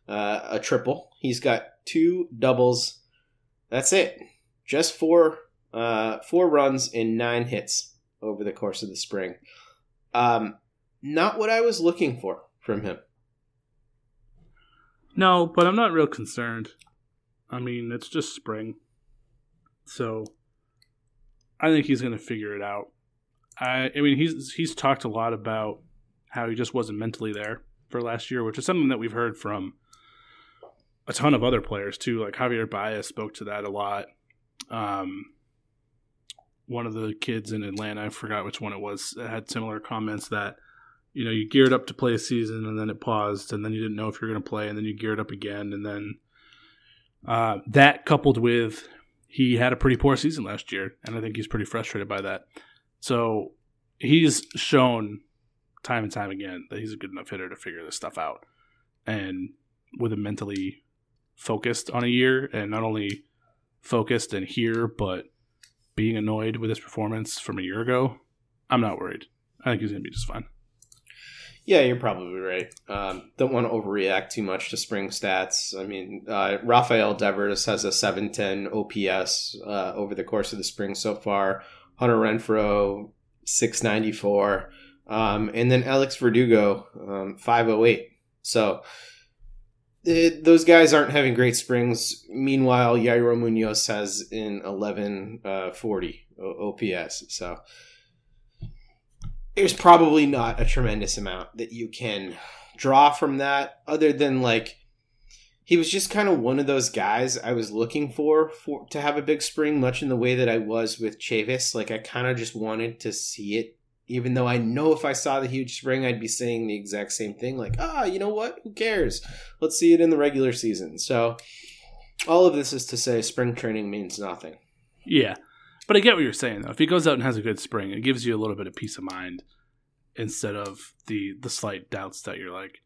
uh, a triple. He's got two doubles. That's it. Just four uh, four runs and nine hits over the course of the spring. Um, not what I was looking for from him. No, but I'm not real concerned. I mean, it's just spring. So I think he's going to figure it out. I I mean, he's he's talked a lot about how he just wasn't mentally there for last year, which is something that we've heard from a ton of other players too. Like Javier Baez spoke to that a lot. Um, one of the kids in Atlanta, I forgot which one it was, had similar comments that you know you geared up to play a season and then it paused and then you didn't know if you're going to play and then you geared up again and then uh, that coupled with he had a pretty poor season last year and I think he's pretty frustrated by that. So he's shown time and time again that he's a good enough hitter to figure this stuff out. And with a mentally focused on a year and not only focused and here, but being annoyed with his performance from a year ago, I'm not worried. I think he's going to be just fine. Yeah, you're probably right. Um, don't want to overreact too much to spring stats. I mean, uh, Rafael Devers has a 710 OPS uh, over the course of the spring so far. Hunter Renfroe, 694. Um, and then Alex Verdugo, um, 508. So it, those guys aren't having great springs. Meanwhile, Yairo Munoz has an 1140 uh, OPS. So there's probably not a tremendous amount that you can draw from that other than like he was just kind of one of those guys I was looking for for to have a big spring, much in the way that I was with Chavis. Like I kind of just wanted to see it, even though I know if I saw the huge spring, I'd be saying the exact same thing. Like, ah, you know what? Who cares? Let's see it in the regular season. So all of this is to say, spring training means nothing. Yeah, but I get what you're saying though. If he goes out and has a good spring, it gives you a little bit of peace of mind instead of the the slight doubts that you're like,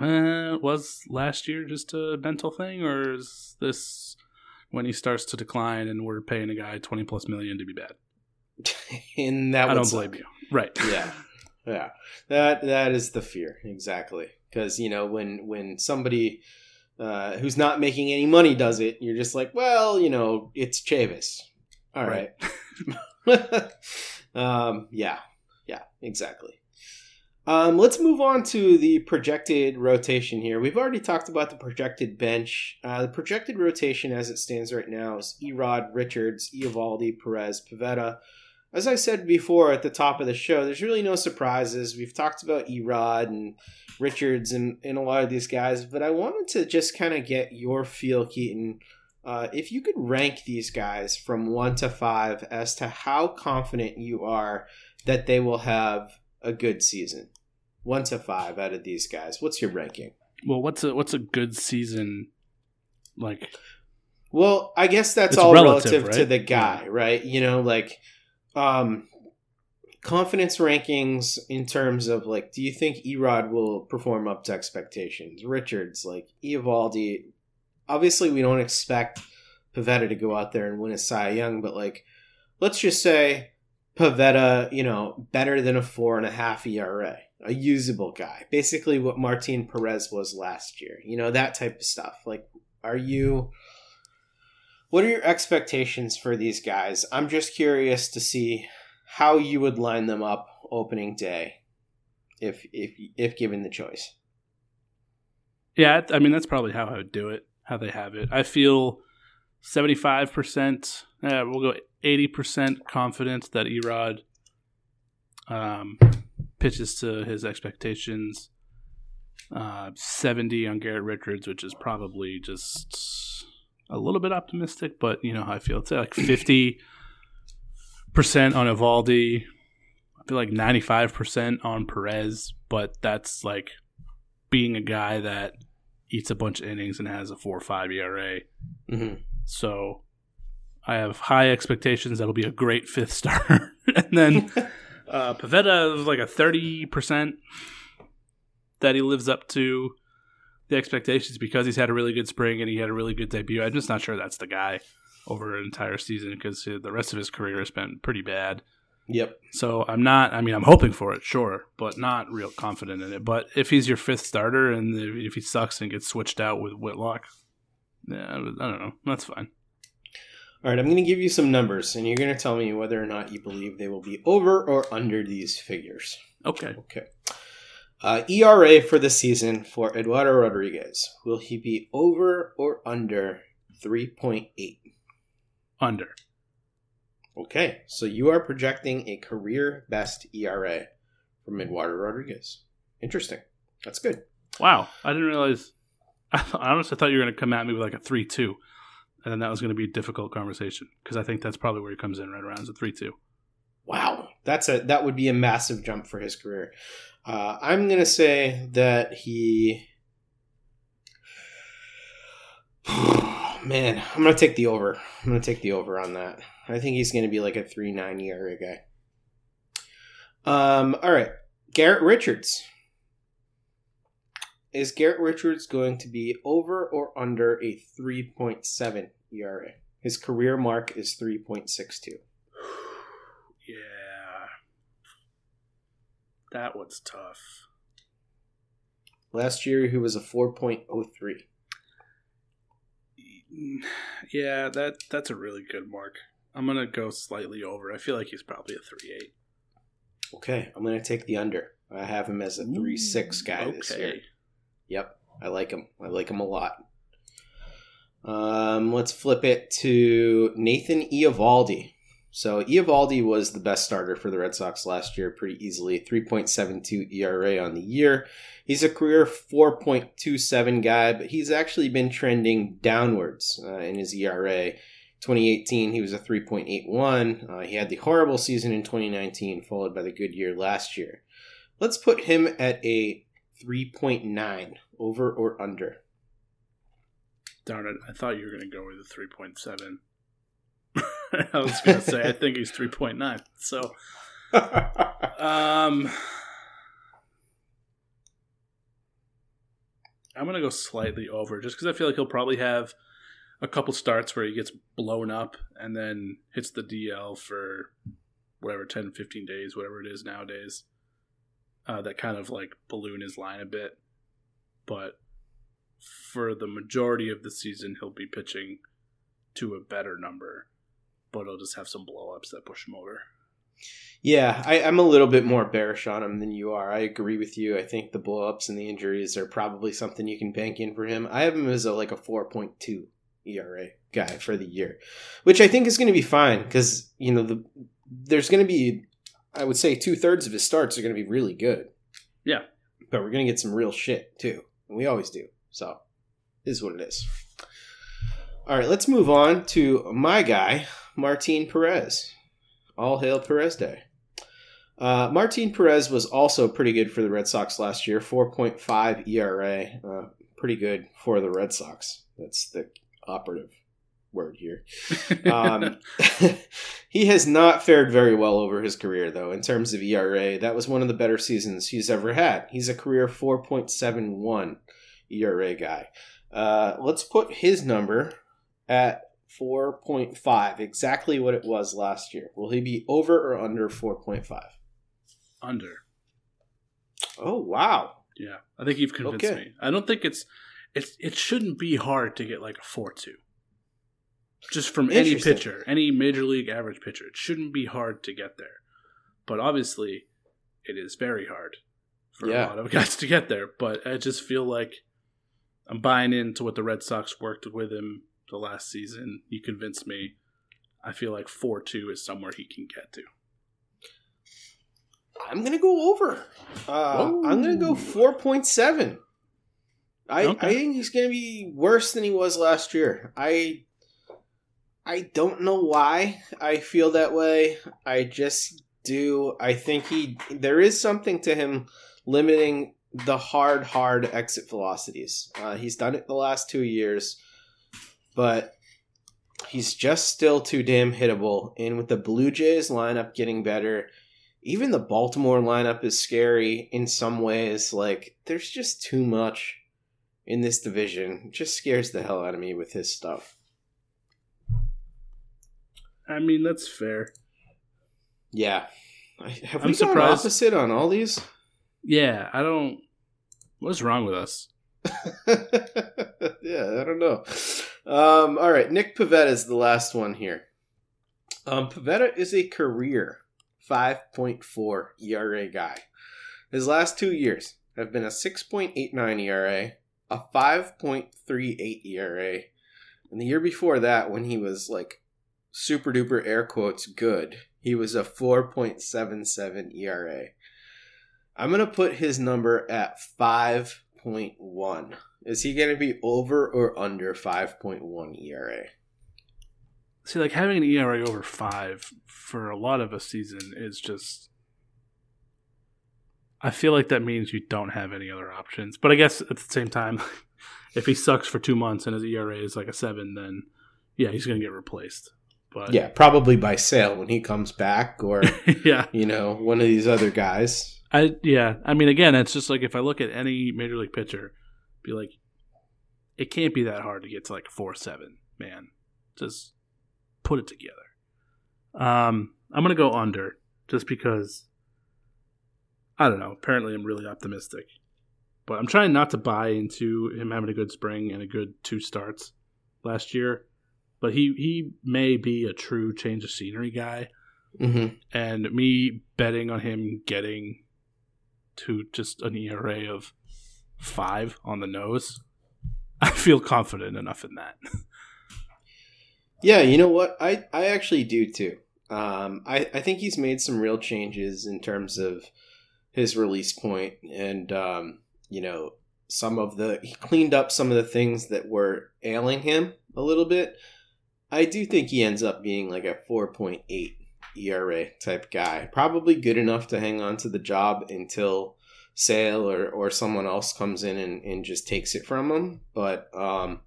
uh, was last year just a mental thing, or is this when he starts to decline and we're paying a guy twenty plus million to be bad? and that I don't suck. blame you. Right? Yeah, yeah. That that is the fear exactly because you know when when somebody uh, who's not making any money does it, you're just like, well, you know, it's Chavis. All right. um, yeah, yeah, exactly. Um, let's move on to the projected rotation here. We've already talked about the projected bench. Uh, the projected rotation as it stands right now is Erod, Richards, Eovaldi, Perez, Pivetta. As I said before at the top of the show, there's really no surprises. We've talked about Erod and Richards and, and a lot of these guys, but I wanted to just kind of get your feel, Keaton. Uh, if you could rank these guys from one to five as to how confident you are that they will have a good season, one to five out of these guys, what's your ranking? Well, what's a what's a good season like? Well, I guess that's It's all relative, relative, to the guy, right? You know, like um confidence rankings in terms of like do you think Erod will perform up to expectations? Richards, like Eovaldi, obviously we don't expect Pivetta to go out there and win a Cy Young, but like let's just say Pivetta, you know, better than a four and a half ERA, a usable guy, basically what Martin Perez was last year. You know that type of stuff. Like, are you? What are your expectations for these guys? I'm just curious to see how you would line them up opening day, if if if given the choice. Yeah, I mean that's probably how I would do it. How they have it. I feel seventy five percent. Yeah, we'll go eighty percent confident that Erod um, pitches to his expectations. Uh, Seventy on Garrett Richards, which is probably just a little bit optimistic, but you know how I feel. It's like fifty percent on Eovaldi. I feel like ninety five percent on Perez, but that's like being a guy that eats a bunch of innings and has a four or five ERA. Mm-hmm. So I have high expectations that'll be a great fifth starter. and then uh, Pivetta is like a thirty percent that he lives up to the expectations because he's had a really good spring and he had a really good debut. I'm just not sure that's the guy over an entire season because the rest of his career has been pretty bad. Yep. So I'm not. I mean, I'm hoping for it, sure, but not real confident in it. But if he's your fifth starter and if he sucks and gets switched out with Whitlock, yeah, I don't know. That's fine. All right, I'm going to give you some numbers, and you're going to tell me whether or not you believe they will be over or under these figures. Okay. Okay. Uh, ERA for the season for Eduardo Rodriguez. Will he be over or under 3.8? Under. Okay, so you are projecting a career best ERA from Eduardo Rodriguez. Interesting. That's good. Wow, I didn't realize. I honestly thought you were going to come at me with like a three-two, and then that was going to be a difficult conversation because I think that's probably where he comes in right around as a three-two. Wow, that's a that would be a massive jump for his career. Uh, I'm gonna say that he. Man, I'm gonna take the over. I'm gonna take the over on that. I think he's gonna be like a three nine ERA guy. Um. All right, Garrett Richards. Is Garrett Richards going to be over or under a 3.7 ERA? His career mark is 3.62. Yeah, that was tough. Last year he was a 4.03. Yeah, that that's a really good mark. I'm gonna go slightly over. I feel like he's probably a three eight. Okay, I'm going to take the under. I have him as a 3 6 guy this okay. year. Yep, I like him. I like him a lot. Um, let's flip it to Nathan Eovaldi. So Eovaldi was the best starter for the Red Sox last year, pretty easily. 3.72 ERA on the year. He's a career 4.27 guy, but he's actually been trending downwards uh, in his ERA. 2018, he was a 3.81. Uh, he had the horrible season in 2019, followed by the good year last year. Let's put him at a 3.9, over or under. Darn it! I thought you were going to go with a three point seven. I was going to say I think he's three point nine. So, um, I'm going to go slightly over just because I feel like he'll probably have a couple starts where he gets blown up and then hits the DL for whatever 10, 15 days, whatever it is nowadays. Uh, that kind of like balloon his line a bit, but for the majority of the season, he'll be pitching to a better number, but he'll just have some blowups that push him over. Yeah, I, am a little bit more bearish on him than you are. I agree with you. I think the blowups and the injuries are probably something you can bank in for him. I have him as a like a 4.2 ERA guy for the year, which I think is going to be fine because you know the there's going to be I would say two thirds of his starts are going to be really good. Yeah, but we're going to get some real shit too. and We always do. So, this is what it is. All right, let's move on to my guy, Martin Perez. All hail Perez Day. Uh, Martin Perez was also pretty good for the Red Sox last year, 4.5 ERA. Uh, pretty good for the Red Sox. That's the operative word here. Um, he has not fared very well over his career, though, in terms of ERA. That was one of the better seasons he's ever had. He's a career 4.71 ERA guy. Uh, let's put his number at 4.5, exactly what it was last year. Will he be over or under 4.5? Under. Oh, wow. Yeah, I think you've convinced okay. me. I don't think it's it's it shouldn't be hard to get like a 4-2. Just from any pitcher, any major league average pitcher, it shouldn't be hard to get there. But obviously, it is very hard for yeah. a lot of guys to get there. But I just feel like I'm buying into what the Red Sox worked with him the last season. You convinced me. I feel like 4 2 is somewhere he can get to. I'm going to go over. Uh, I'm going to go 4.7. I, okay. I think he's going to be worse than he was last year. I I don't know why I feel that way. I just do. I think he there is something to him limiting the hard, hard exit velocities. Uh, he's done it the last two years, but he's just still too damn hittable. And with the Blue Jays lineup getting better, even the Baltimore lineup is scary in some ways. Like, there's just too much in this division. It just scares the hell out of me with his stuff. I mean, that's fair. Yeah. Have I'm we surprised. opposite on all these? Yeah, I don't. What's wrong with us? yeah, I don't know. Um, all right, Nick Pivetta is the last one here. Um, Pivetta is a career 5.4 ERA guy. His last two years have been a 6.89 ERA, a 5.38 ERA, and the year before that, when he was like super duper air quotes good, he was a 4.77 ERA. I'm going to put his number at 5.1. Is he going to be over or under 5.1 ERA? See, like having an ERA over 5 for a lot of a season is just. I feel like that means you don't have any other options. But I guess at the same time, if he sucks for two months and his ERA is like a 7, then yeah, he's going to get replaced. But yeah, probably by Sale when he comes back, or yeah, you know, one of these other guys. I yeah, I mean, again, it's just like if I look at any major league pitcher, be like, it can't be that hard to get to like four seven man. Just put it together. Um, I'm gonna go under just because I don't know. Apparently, I'm really optimistic, but I'm trying not to buy into him having a good spring and a good two starts last year. But he he may be a true change of scenery guy, mm-hmm. and me betting on him getting to just an ERA of five on the nose, I feel confident enough in that. yeah, you know what? I, I actually do too. Um, I, I think he's made some real changes in terms of his release point and, um, you know, some of the, he cleaned up some of the things that were ailing him a little bit. I do think he ends up being like a 4.8 ERA type guy. Probably good enough to hang on to the job until Sale or, or someone else comes in and, and just takes it from him. But um,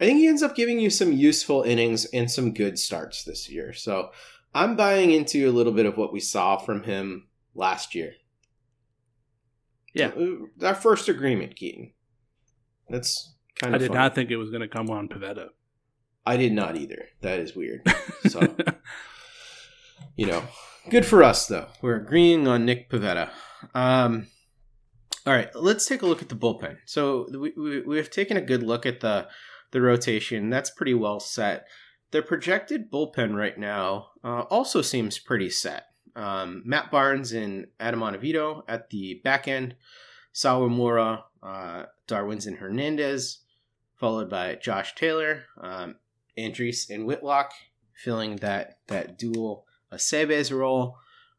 I think he ends up giving you some useful innings and some good starts this year. So I'm buying into a little bit of what we saw from him last year. Yeah. Our first agreement, Keaton. That's kind of I did fun. not think it was going to come on Pivetta. I did not either. That is weird. So, you know, good for us though. We're agreeing on Nick Pivetta. Um, all right, let's take a look at the bullpen. So we, we we've taken a good look at the the rotation. That's pretty well set. The projected bullpen right now uh, also seems pretty set. Um, Matt Barnes and Adam Ottavino at the back end, Sawamura, uh, and Hernandez, followed by Josh Taylor, um, Andriese and Whitlock filling that that dual Aceves role.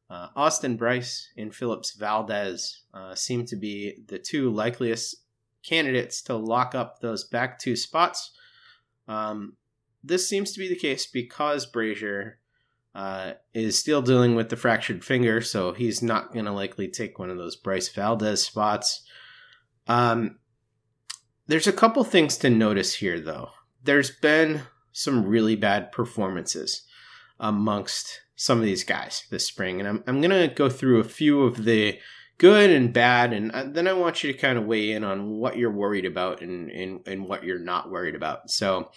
Uh, Austin Brice and Phillips Valdez uh, seem to be the two likeliest candidates to lock up those back two spots. Um, this seems to be the case because Brasier uh, is still dealing with the fractured finger, so he's not going to likely take one of those Brice Valdez spots. Um, there's a couple things to notice here, though. There's been some really bad performances amongst some of these guys this spring, and I'm, I'm going to go through a few of the good and bad, and uh, then I want you to kind of weigh in on what you're worried about and, and, and what you're not worried about. So,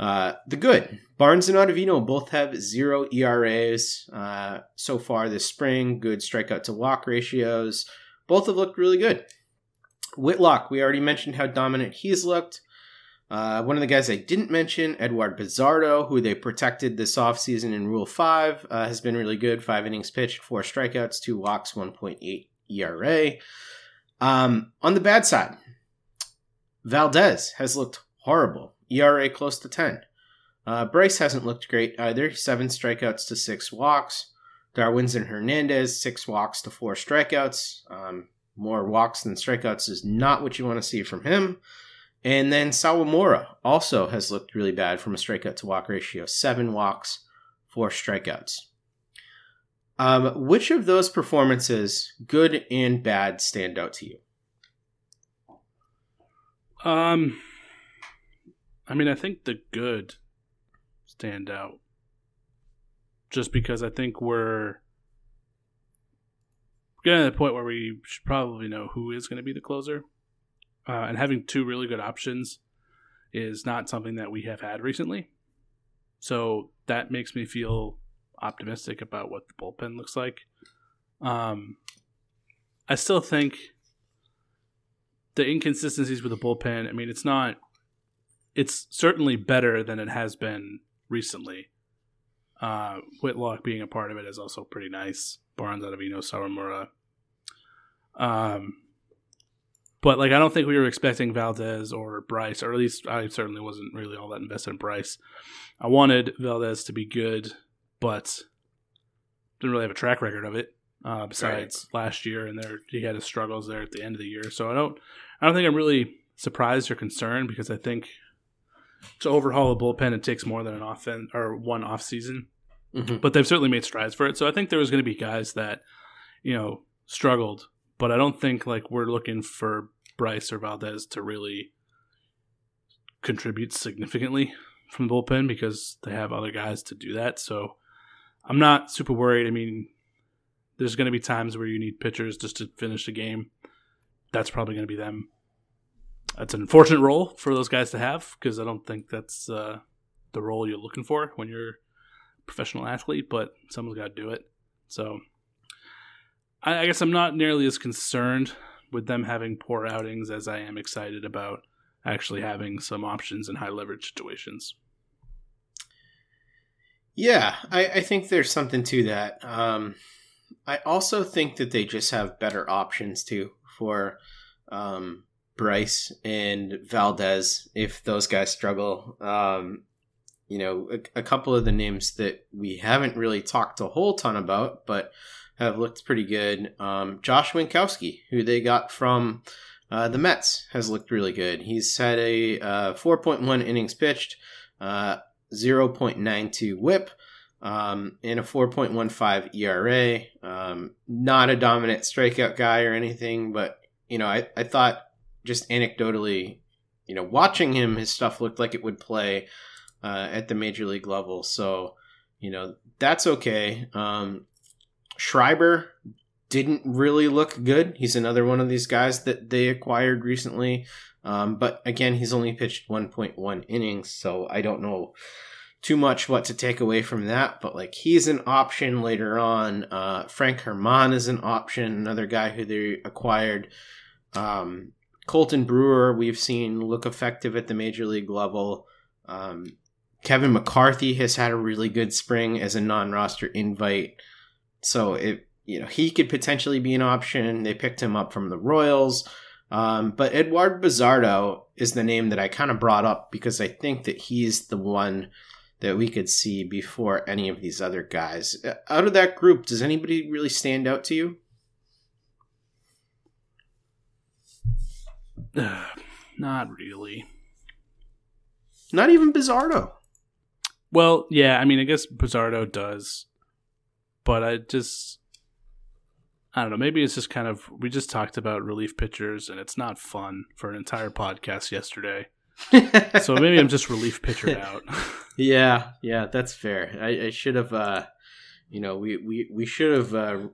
uh, the good Barnes and Ottavino both have zero ERAs uh, so far this spring. Good strikeout to walk ratios. Both have looked really good. Whitlock, we already mentioned how dominant he's looked. Uh, one of the guys I didn't mention, Eduard Bazardo, who they protected this offseason in Rule 5, uh, has been really good. Five innings pitched, four strikeouts, two walks, 1.8 ERA. Um, on the bad side, Valdez has looked horrible. ERA close to 10. Uh, Brice hasn't looked great either. Seven strikeouts to six walks. Darwinzon Hernandez, six walks to four strikeouts. Um, more walks than strikeouts is not what you want to see from him. And then Sawamura also has looked really bad from a strikeout to walk ratio. Seven walks, four strikeouts. Um, which of those performances, good and bad, stand out to you? Um, I mean, I think the good stand out just because I think we're getting to the point where we should probably know who is going to be the closer. Uh, and having two really good options is not something that we have had recently. So that makes me feel optimistic about what the bullpen looks like. Um, I still think the inconsistencies with the bullpen, I mean, it's not, it's certainly better than it has been recently. Uh, Whitlock being a part of it is also pretty nice. Barnes, Ottavino, Sawamura. Um, but like, I don't think we were expecting Valdez or Brice, or at least I certainly wasn't really all that invested in Brice. I wanted Valdez to be good, but didn't really have a track record of it. Uh, besides right. last year, and there he had his struggles there at the end of the year. So I don't, I don't think I'm really surprised or concerned because I think to overhaul a bullpen it takes more than an off or one off season. Mm-hmm. But they've certainly made strides for it. So I think there was going to be guys that you know struggled, but I don't think like we're looking for Brice or Valdez to really contribute significantly from the bullpen because they have other guys to do that. So I'm not super worried. I mean, there's going to be times where you need pitchers just to finish the game. That's probably going to be them. That's an unfortunate role for those guys to have because I don't think that's uh, the role you're looking for when you're a professional athlete, but someone's got to do it. So I, I guess I'm not nearly as concerned with them having poor outings as I am excited about actually having some options in high leverage situations. Yeah, I, I think there's something to that. Um, I also think that they just have better options too for um, Brice and Valdez if those guys struggle. Um, you know, a, a, couple of the names that we haven't really talked a whole ton about, but have looked pretty good. Um, Josh Winckowski, who they got from uh, the Mets, has looked really good. He's had a uh, 4.1 innings pitched, uh, 0.92 whip, um, and a 4.15 ERA. Um, not a dominant strikeout guy or anything, but, you know, I, I thought just anecdotally, you know, watching him, his stuff looked like it would play uh, at the major league level. So, you know, that's okay. Um, Schreiber didn't really look good. He's another one of these guys that they acquired recently. Um, but again, he's only pitched 1.1 innings, so I don't know too much what to take away from that. But like, he's an option later on. Uh, Frank German is an option, another guy who they acquired. Um, Colten Brewer, we've seen look effective at the major league level. Um, Kevin McCarthy has had a really good spring as a non-roster invite, so it you know he could potentially be an option. They picked him up from the Royals, um, but Eduard Bazardo is the name that I kind of brought up because I think that he's the one that we could see before any of these other guys. Uh, out of that group, does anybody really stand out to you? Not really. Not even Bazardo. Well, yeah, I mean, I guess Bazardo does, but I just, I don't know. Maybe it's just kind of we just talked about relief pitchers, and it's not fun for an entire podcast yesterday. so maybe I'm just relief pitchered out. yeah, yeah, that's fair. I, I should have, uh, you know, we we we should have uh,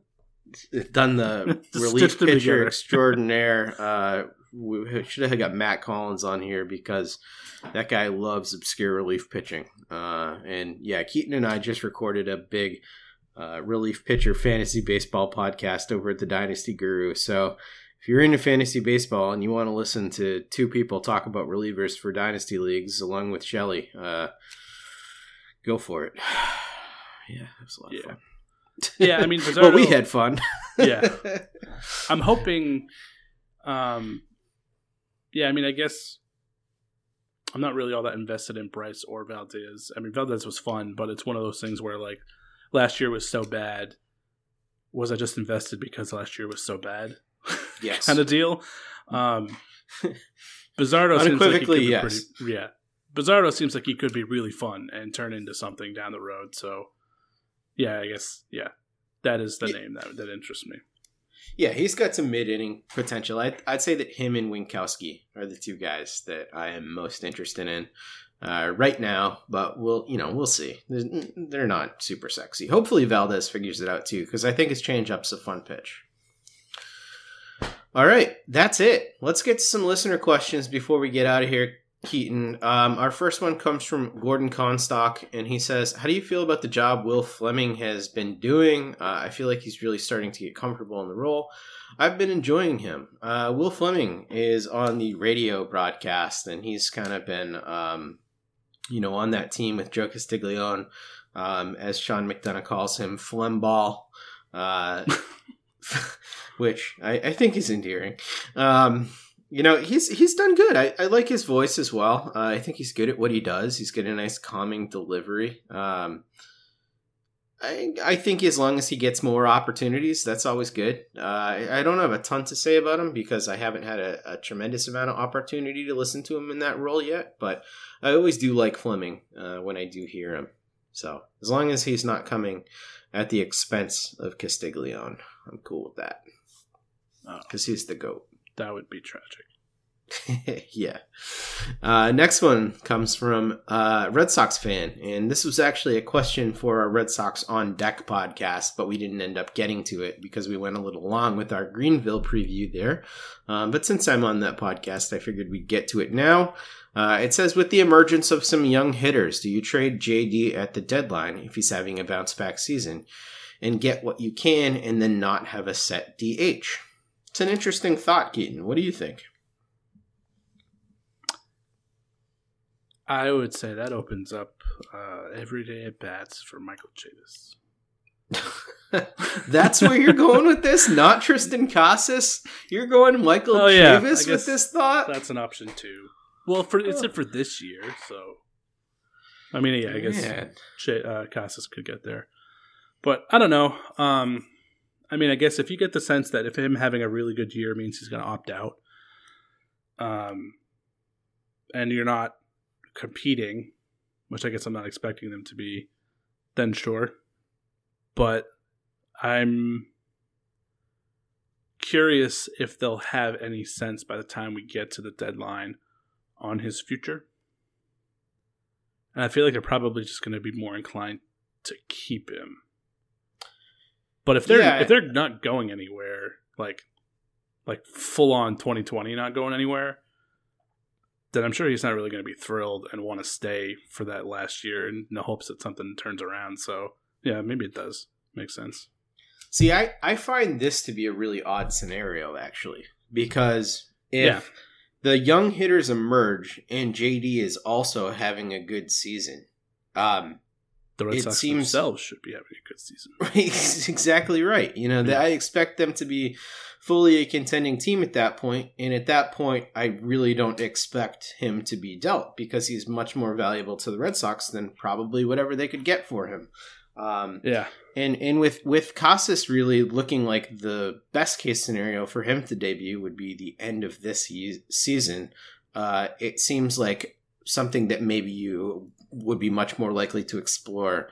done the relief pitcher extraordinaire. Uh, we should have got Matt Collins on here because that guy loves obscure relief pitching. Uh, and yeah, Keaton and I just recorded a big uh, relief pitcher fantasy baseball podcast over at the Dynasty Guru. So if you're into fantasy baseball and you want to listen to two people talk about relievers for dynasty leagues along with Shelly, uh, go for it. yeah, it was a lot yeah. of fun. Yeah, I mean, Bizarro, well, we had fun. yeah, I'm hoping. Um, yeah, I mean, I guess I'm not really all that invested in Brice or Valdez. I mean, Valdez was fun, but it's one of those things where like last year was so bad. Was I just invested because last year was so bad? Yes, kind of deal. Um, Bazardo seems like he could be yes. pretty. Yeah, Bazardo seems like he could be really fun and turn into something down the road. So, yeah, I guess yeah, that is the yeah. name that that interests me. Yeah, he's got some mid inning potential. I'd, I'd say that him and Winckowski are the two guys that I am most interested in uh, right now. But we'll, you know, we'll see. They're not super sexy. Hopefully Valdez figures it out too, because I think his changeup's a fun pitch. All right, that's it. Let's get to some listener questions before we get out of here. Keaton. Um, our first one comes from Gordon Constock, and he says, "How do you feel about the job Will Fleming has been doing? Uh, I feel like he's really starting to get comfortable in the role. I've been enjoying him. Uh, Will Fleming is on the radio broadcast, and he's kind of been, um, you know, on that team with Joe Castiglione, um, as Sean McDonough calls him, Flemball." Uh, which I, I, think is endearing. Um, you know he's he's done good. I, I like his voice as well. Uh, I think he's good at what he does. He's got a nice calming delivery. Um, I I think as long as he gets more opportunities, that's always good. Uh, I, I, don't have a ton to say about him because I haven't had a, a, tremendous amount of opportunity to listen to him in that role yet. But I always do like Fleming uh, when I do hear him. So as long as he's not coming at the expense of Castiglione, I'm cool with that because oh. he's the goat. That would be tragic. yeah. Uh, next one comes from a Red Sox fan, and this was actually a question for our Red Sox on Deck podcast, but we didn't end up getting to it because we went a little long with our Greenville preview there. Um, but since I'm on that podcast, I figured we'd get to it now. Uh, it says, with the emergence of some young hitters, do you trade JD at the deadline if he's having a bounce back season and get what you can and then not have a set DH? It's an interesting thought, Keaton. What do you think? I would say that opens up uh, everyday at bats for Michael Chavis. That's where you're going with this, not Triston Casas. You're going Michael oh, yeah. Chavis with this thought. That's an option too. Well, for it's it for this year, so I mean, yeah, I guess Man. J- uh, Casas could get there, but I don't know. Um, I mean, I guess if you get the sense that if him having a really good year means he's going to opt out, um, and you're not competing, which I guess I'm not expecting them to be, then sure. But I'm curious if they'll have any sense by the time we get to the deadline on his future. And I feel like they're probably just going to be more inclined to keep him. But if they're Yeah. if they're not going anywhere, like like full on 2020 not going anywhere, then I'm sure he's not really going to be thrilled and want to stay for that last year in the hopes that something turns around. So yeah, maybe it does make sense. See, I, I find this to be a really odd scenario, actually, because if Yeah. the young hitters emerge and JD is also having a good season, um, The Red It Sox seems- themselves should be having a good season. Exactly right. You know, that I expect them to be fully a contending team at that point, and at that point, I really don't expect him to be dealt because he's much more valuable to the Red Sox than probably whatever they could get for him. Um, Yeah. and and with with Casas really looking like the best case scenario for him to debut would be the end of this ye- season. Uh, it seems like something that maybe you would be much more likely to explore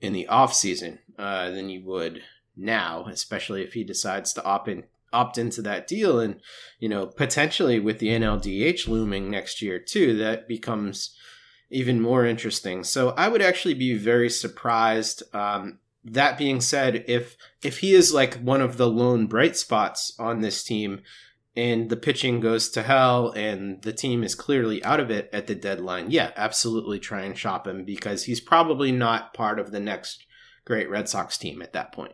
in the off season uh, than you would now, especially if he decides to opt in opt into that deal and you know potentially with the NLDH looming next year too that becomes even more interesting so I would actually be very surprised um, that being said if if he is like one of the lone bright spots on this team and the pitching goes to hell and the team is clearly out of it at the deadline yeah absolutely try and shop him because he's probably not part of the next great Red Sox team at that point.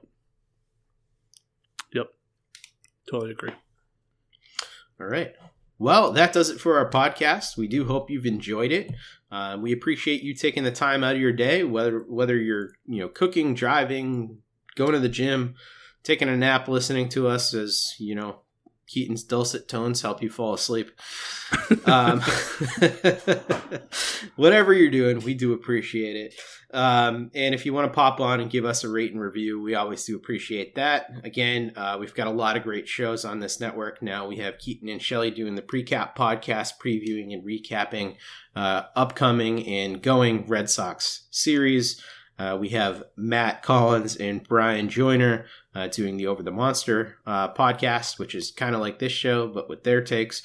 Totally agree. All right. Well, that does it for our podcast. We do hope you've enjoyed it. Uh, we appreciate you taking the time out of your day, whether whether you're you know cooking, driving, going to the gym, taking a nap, listening to us as you know Keaton's dulcet tones help you fall asleep. um, whatever you're doing, we do appreciate it. Um, and if you want to pop on and give us a rate and review, we always do appreciate that. Again, uh, we've got a lot of great shows on this network now. We have Keaton and Shelley doing the precap podcast, previewing and recapping uh, upcoming and going Red Sox series. Uh, we have Matt Collins and Brian Joyner uh, doing the Over the Monster uh, podcast, which is kind of like this show, but with their takes.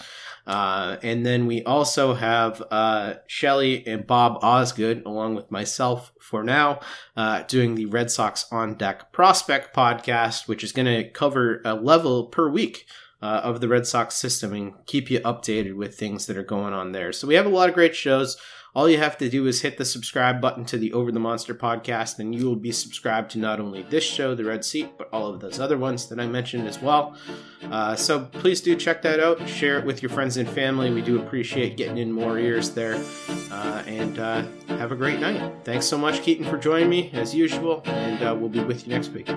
Uh, and then we also have uh, Shelly and Bob Osgood, along with myself for now, uh, doing the Red Sox On Deck Prospect podcast, which is going to cover a level per week. Of the Red Sox system and keep you updated with things that are going on there. So we have a lot of great shows. All you have to do is hit the subscribe button to the Over the Monster podcast, and you will be subscribed to not only this show, The Red Seat, but all of those other ones that I mentioned as well. Uh, so please do check that out. Share it with your friends and family. We do appreciate getting in more ears there. Uh, and uh, have a great night. Thanks so much, Keaton, for joining me as usual, and uh, we'll be with you next week.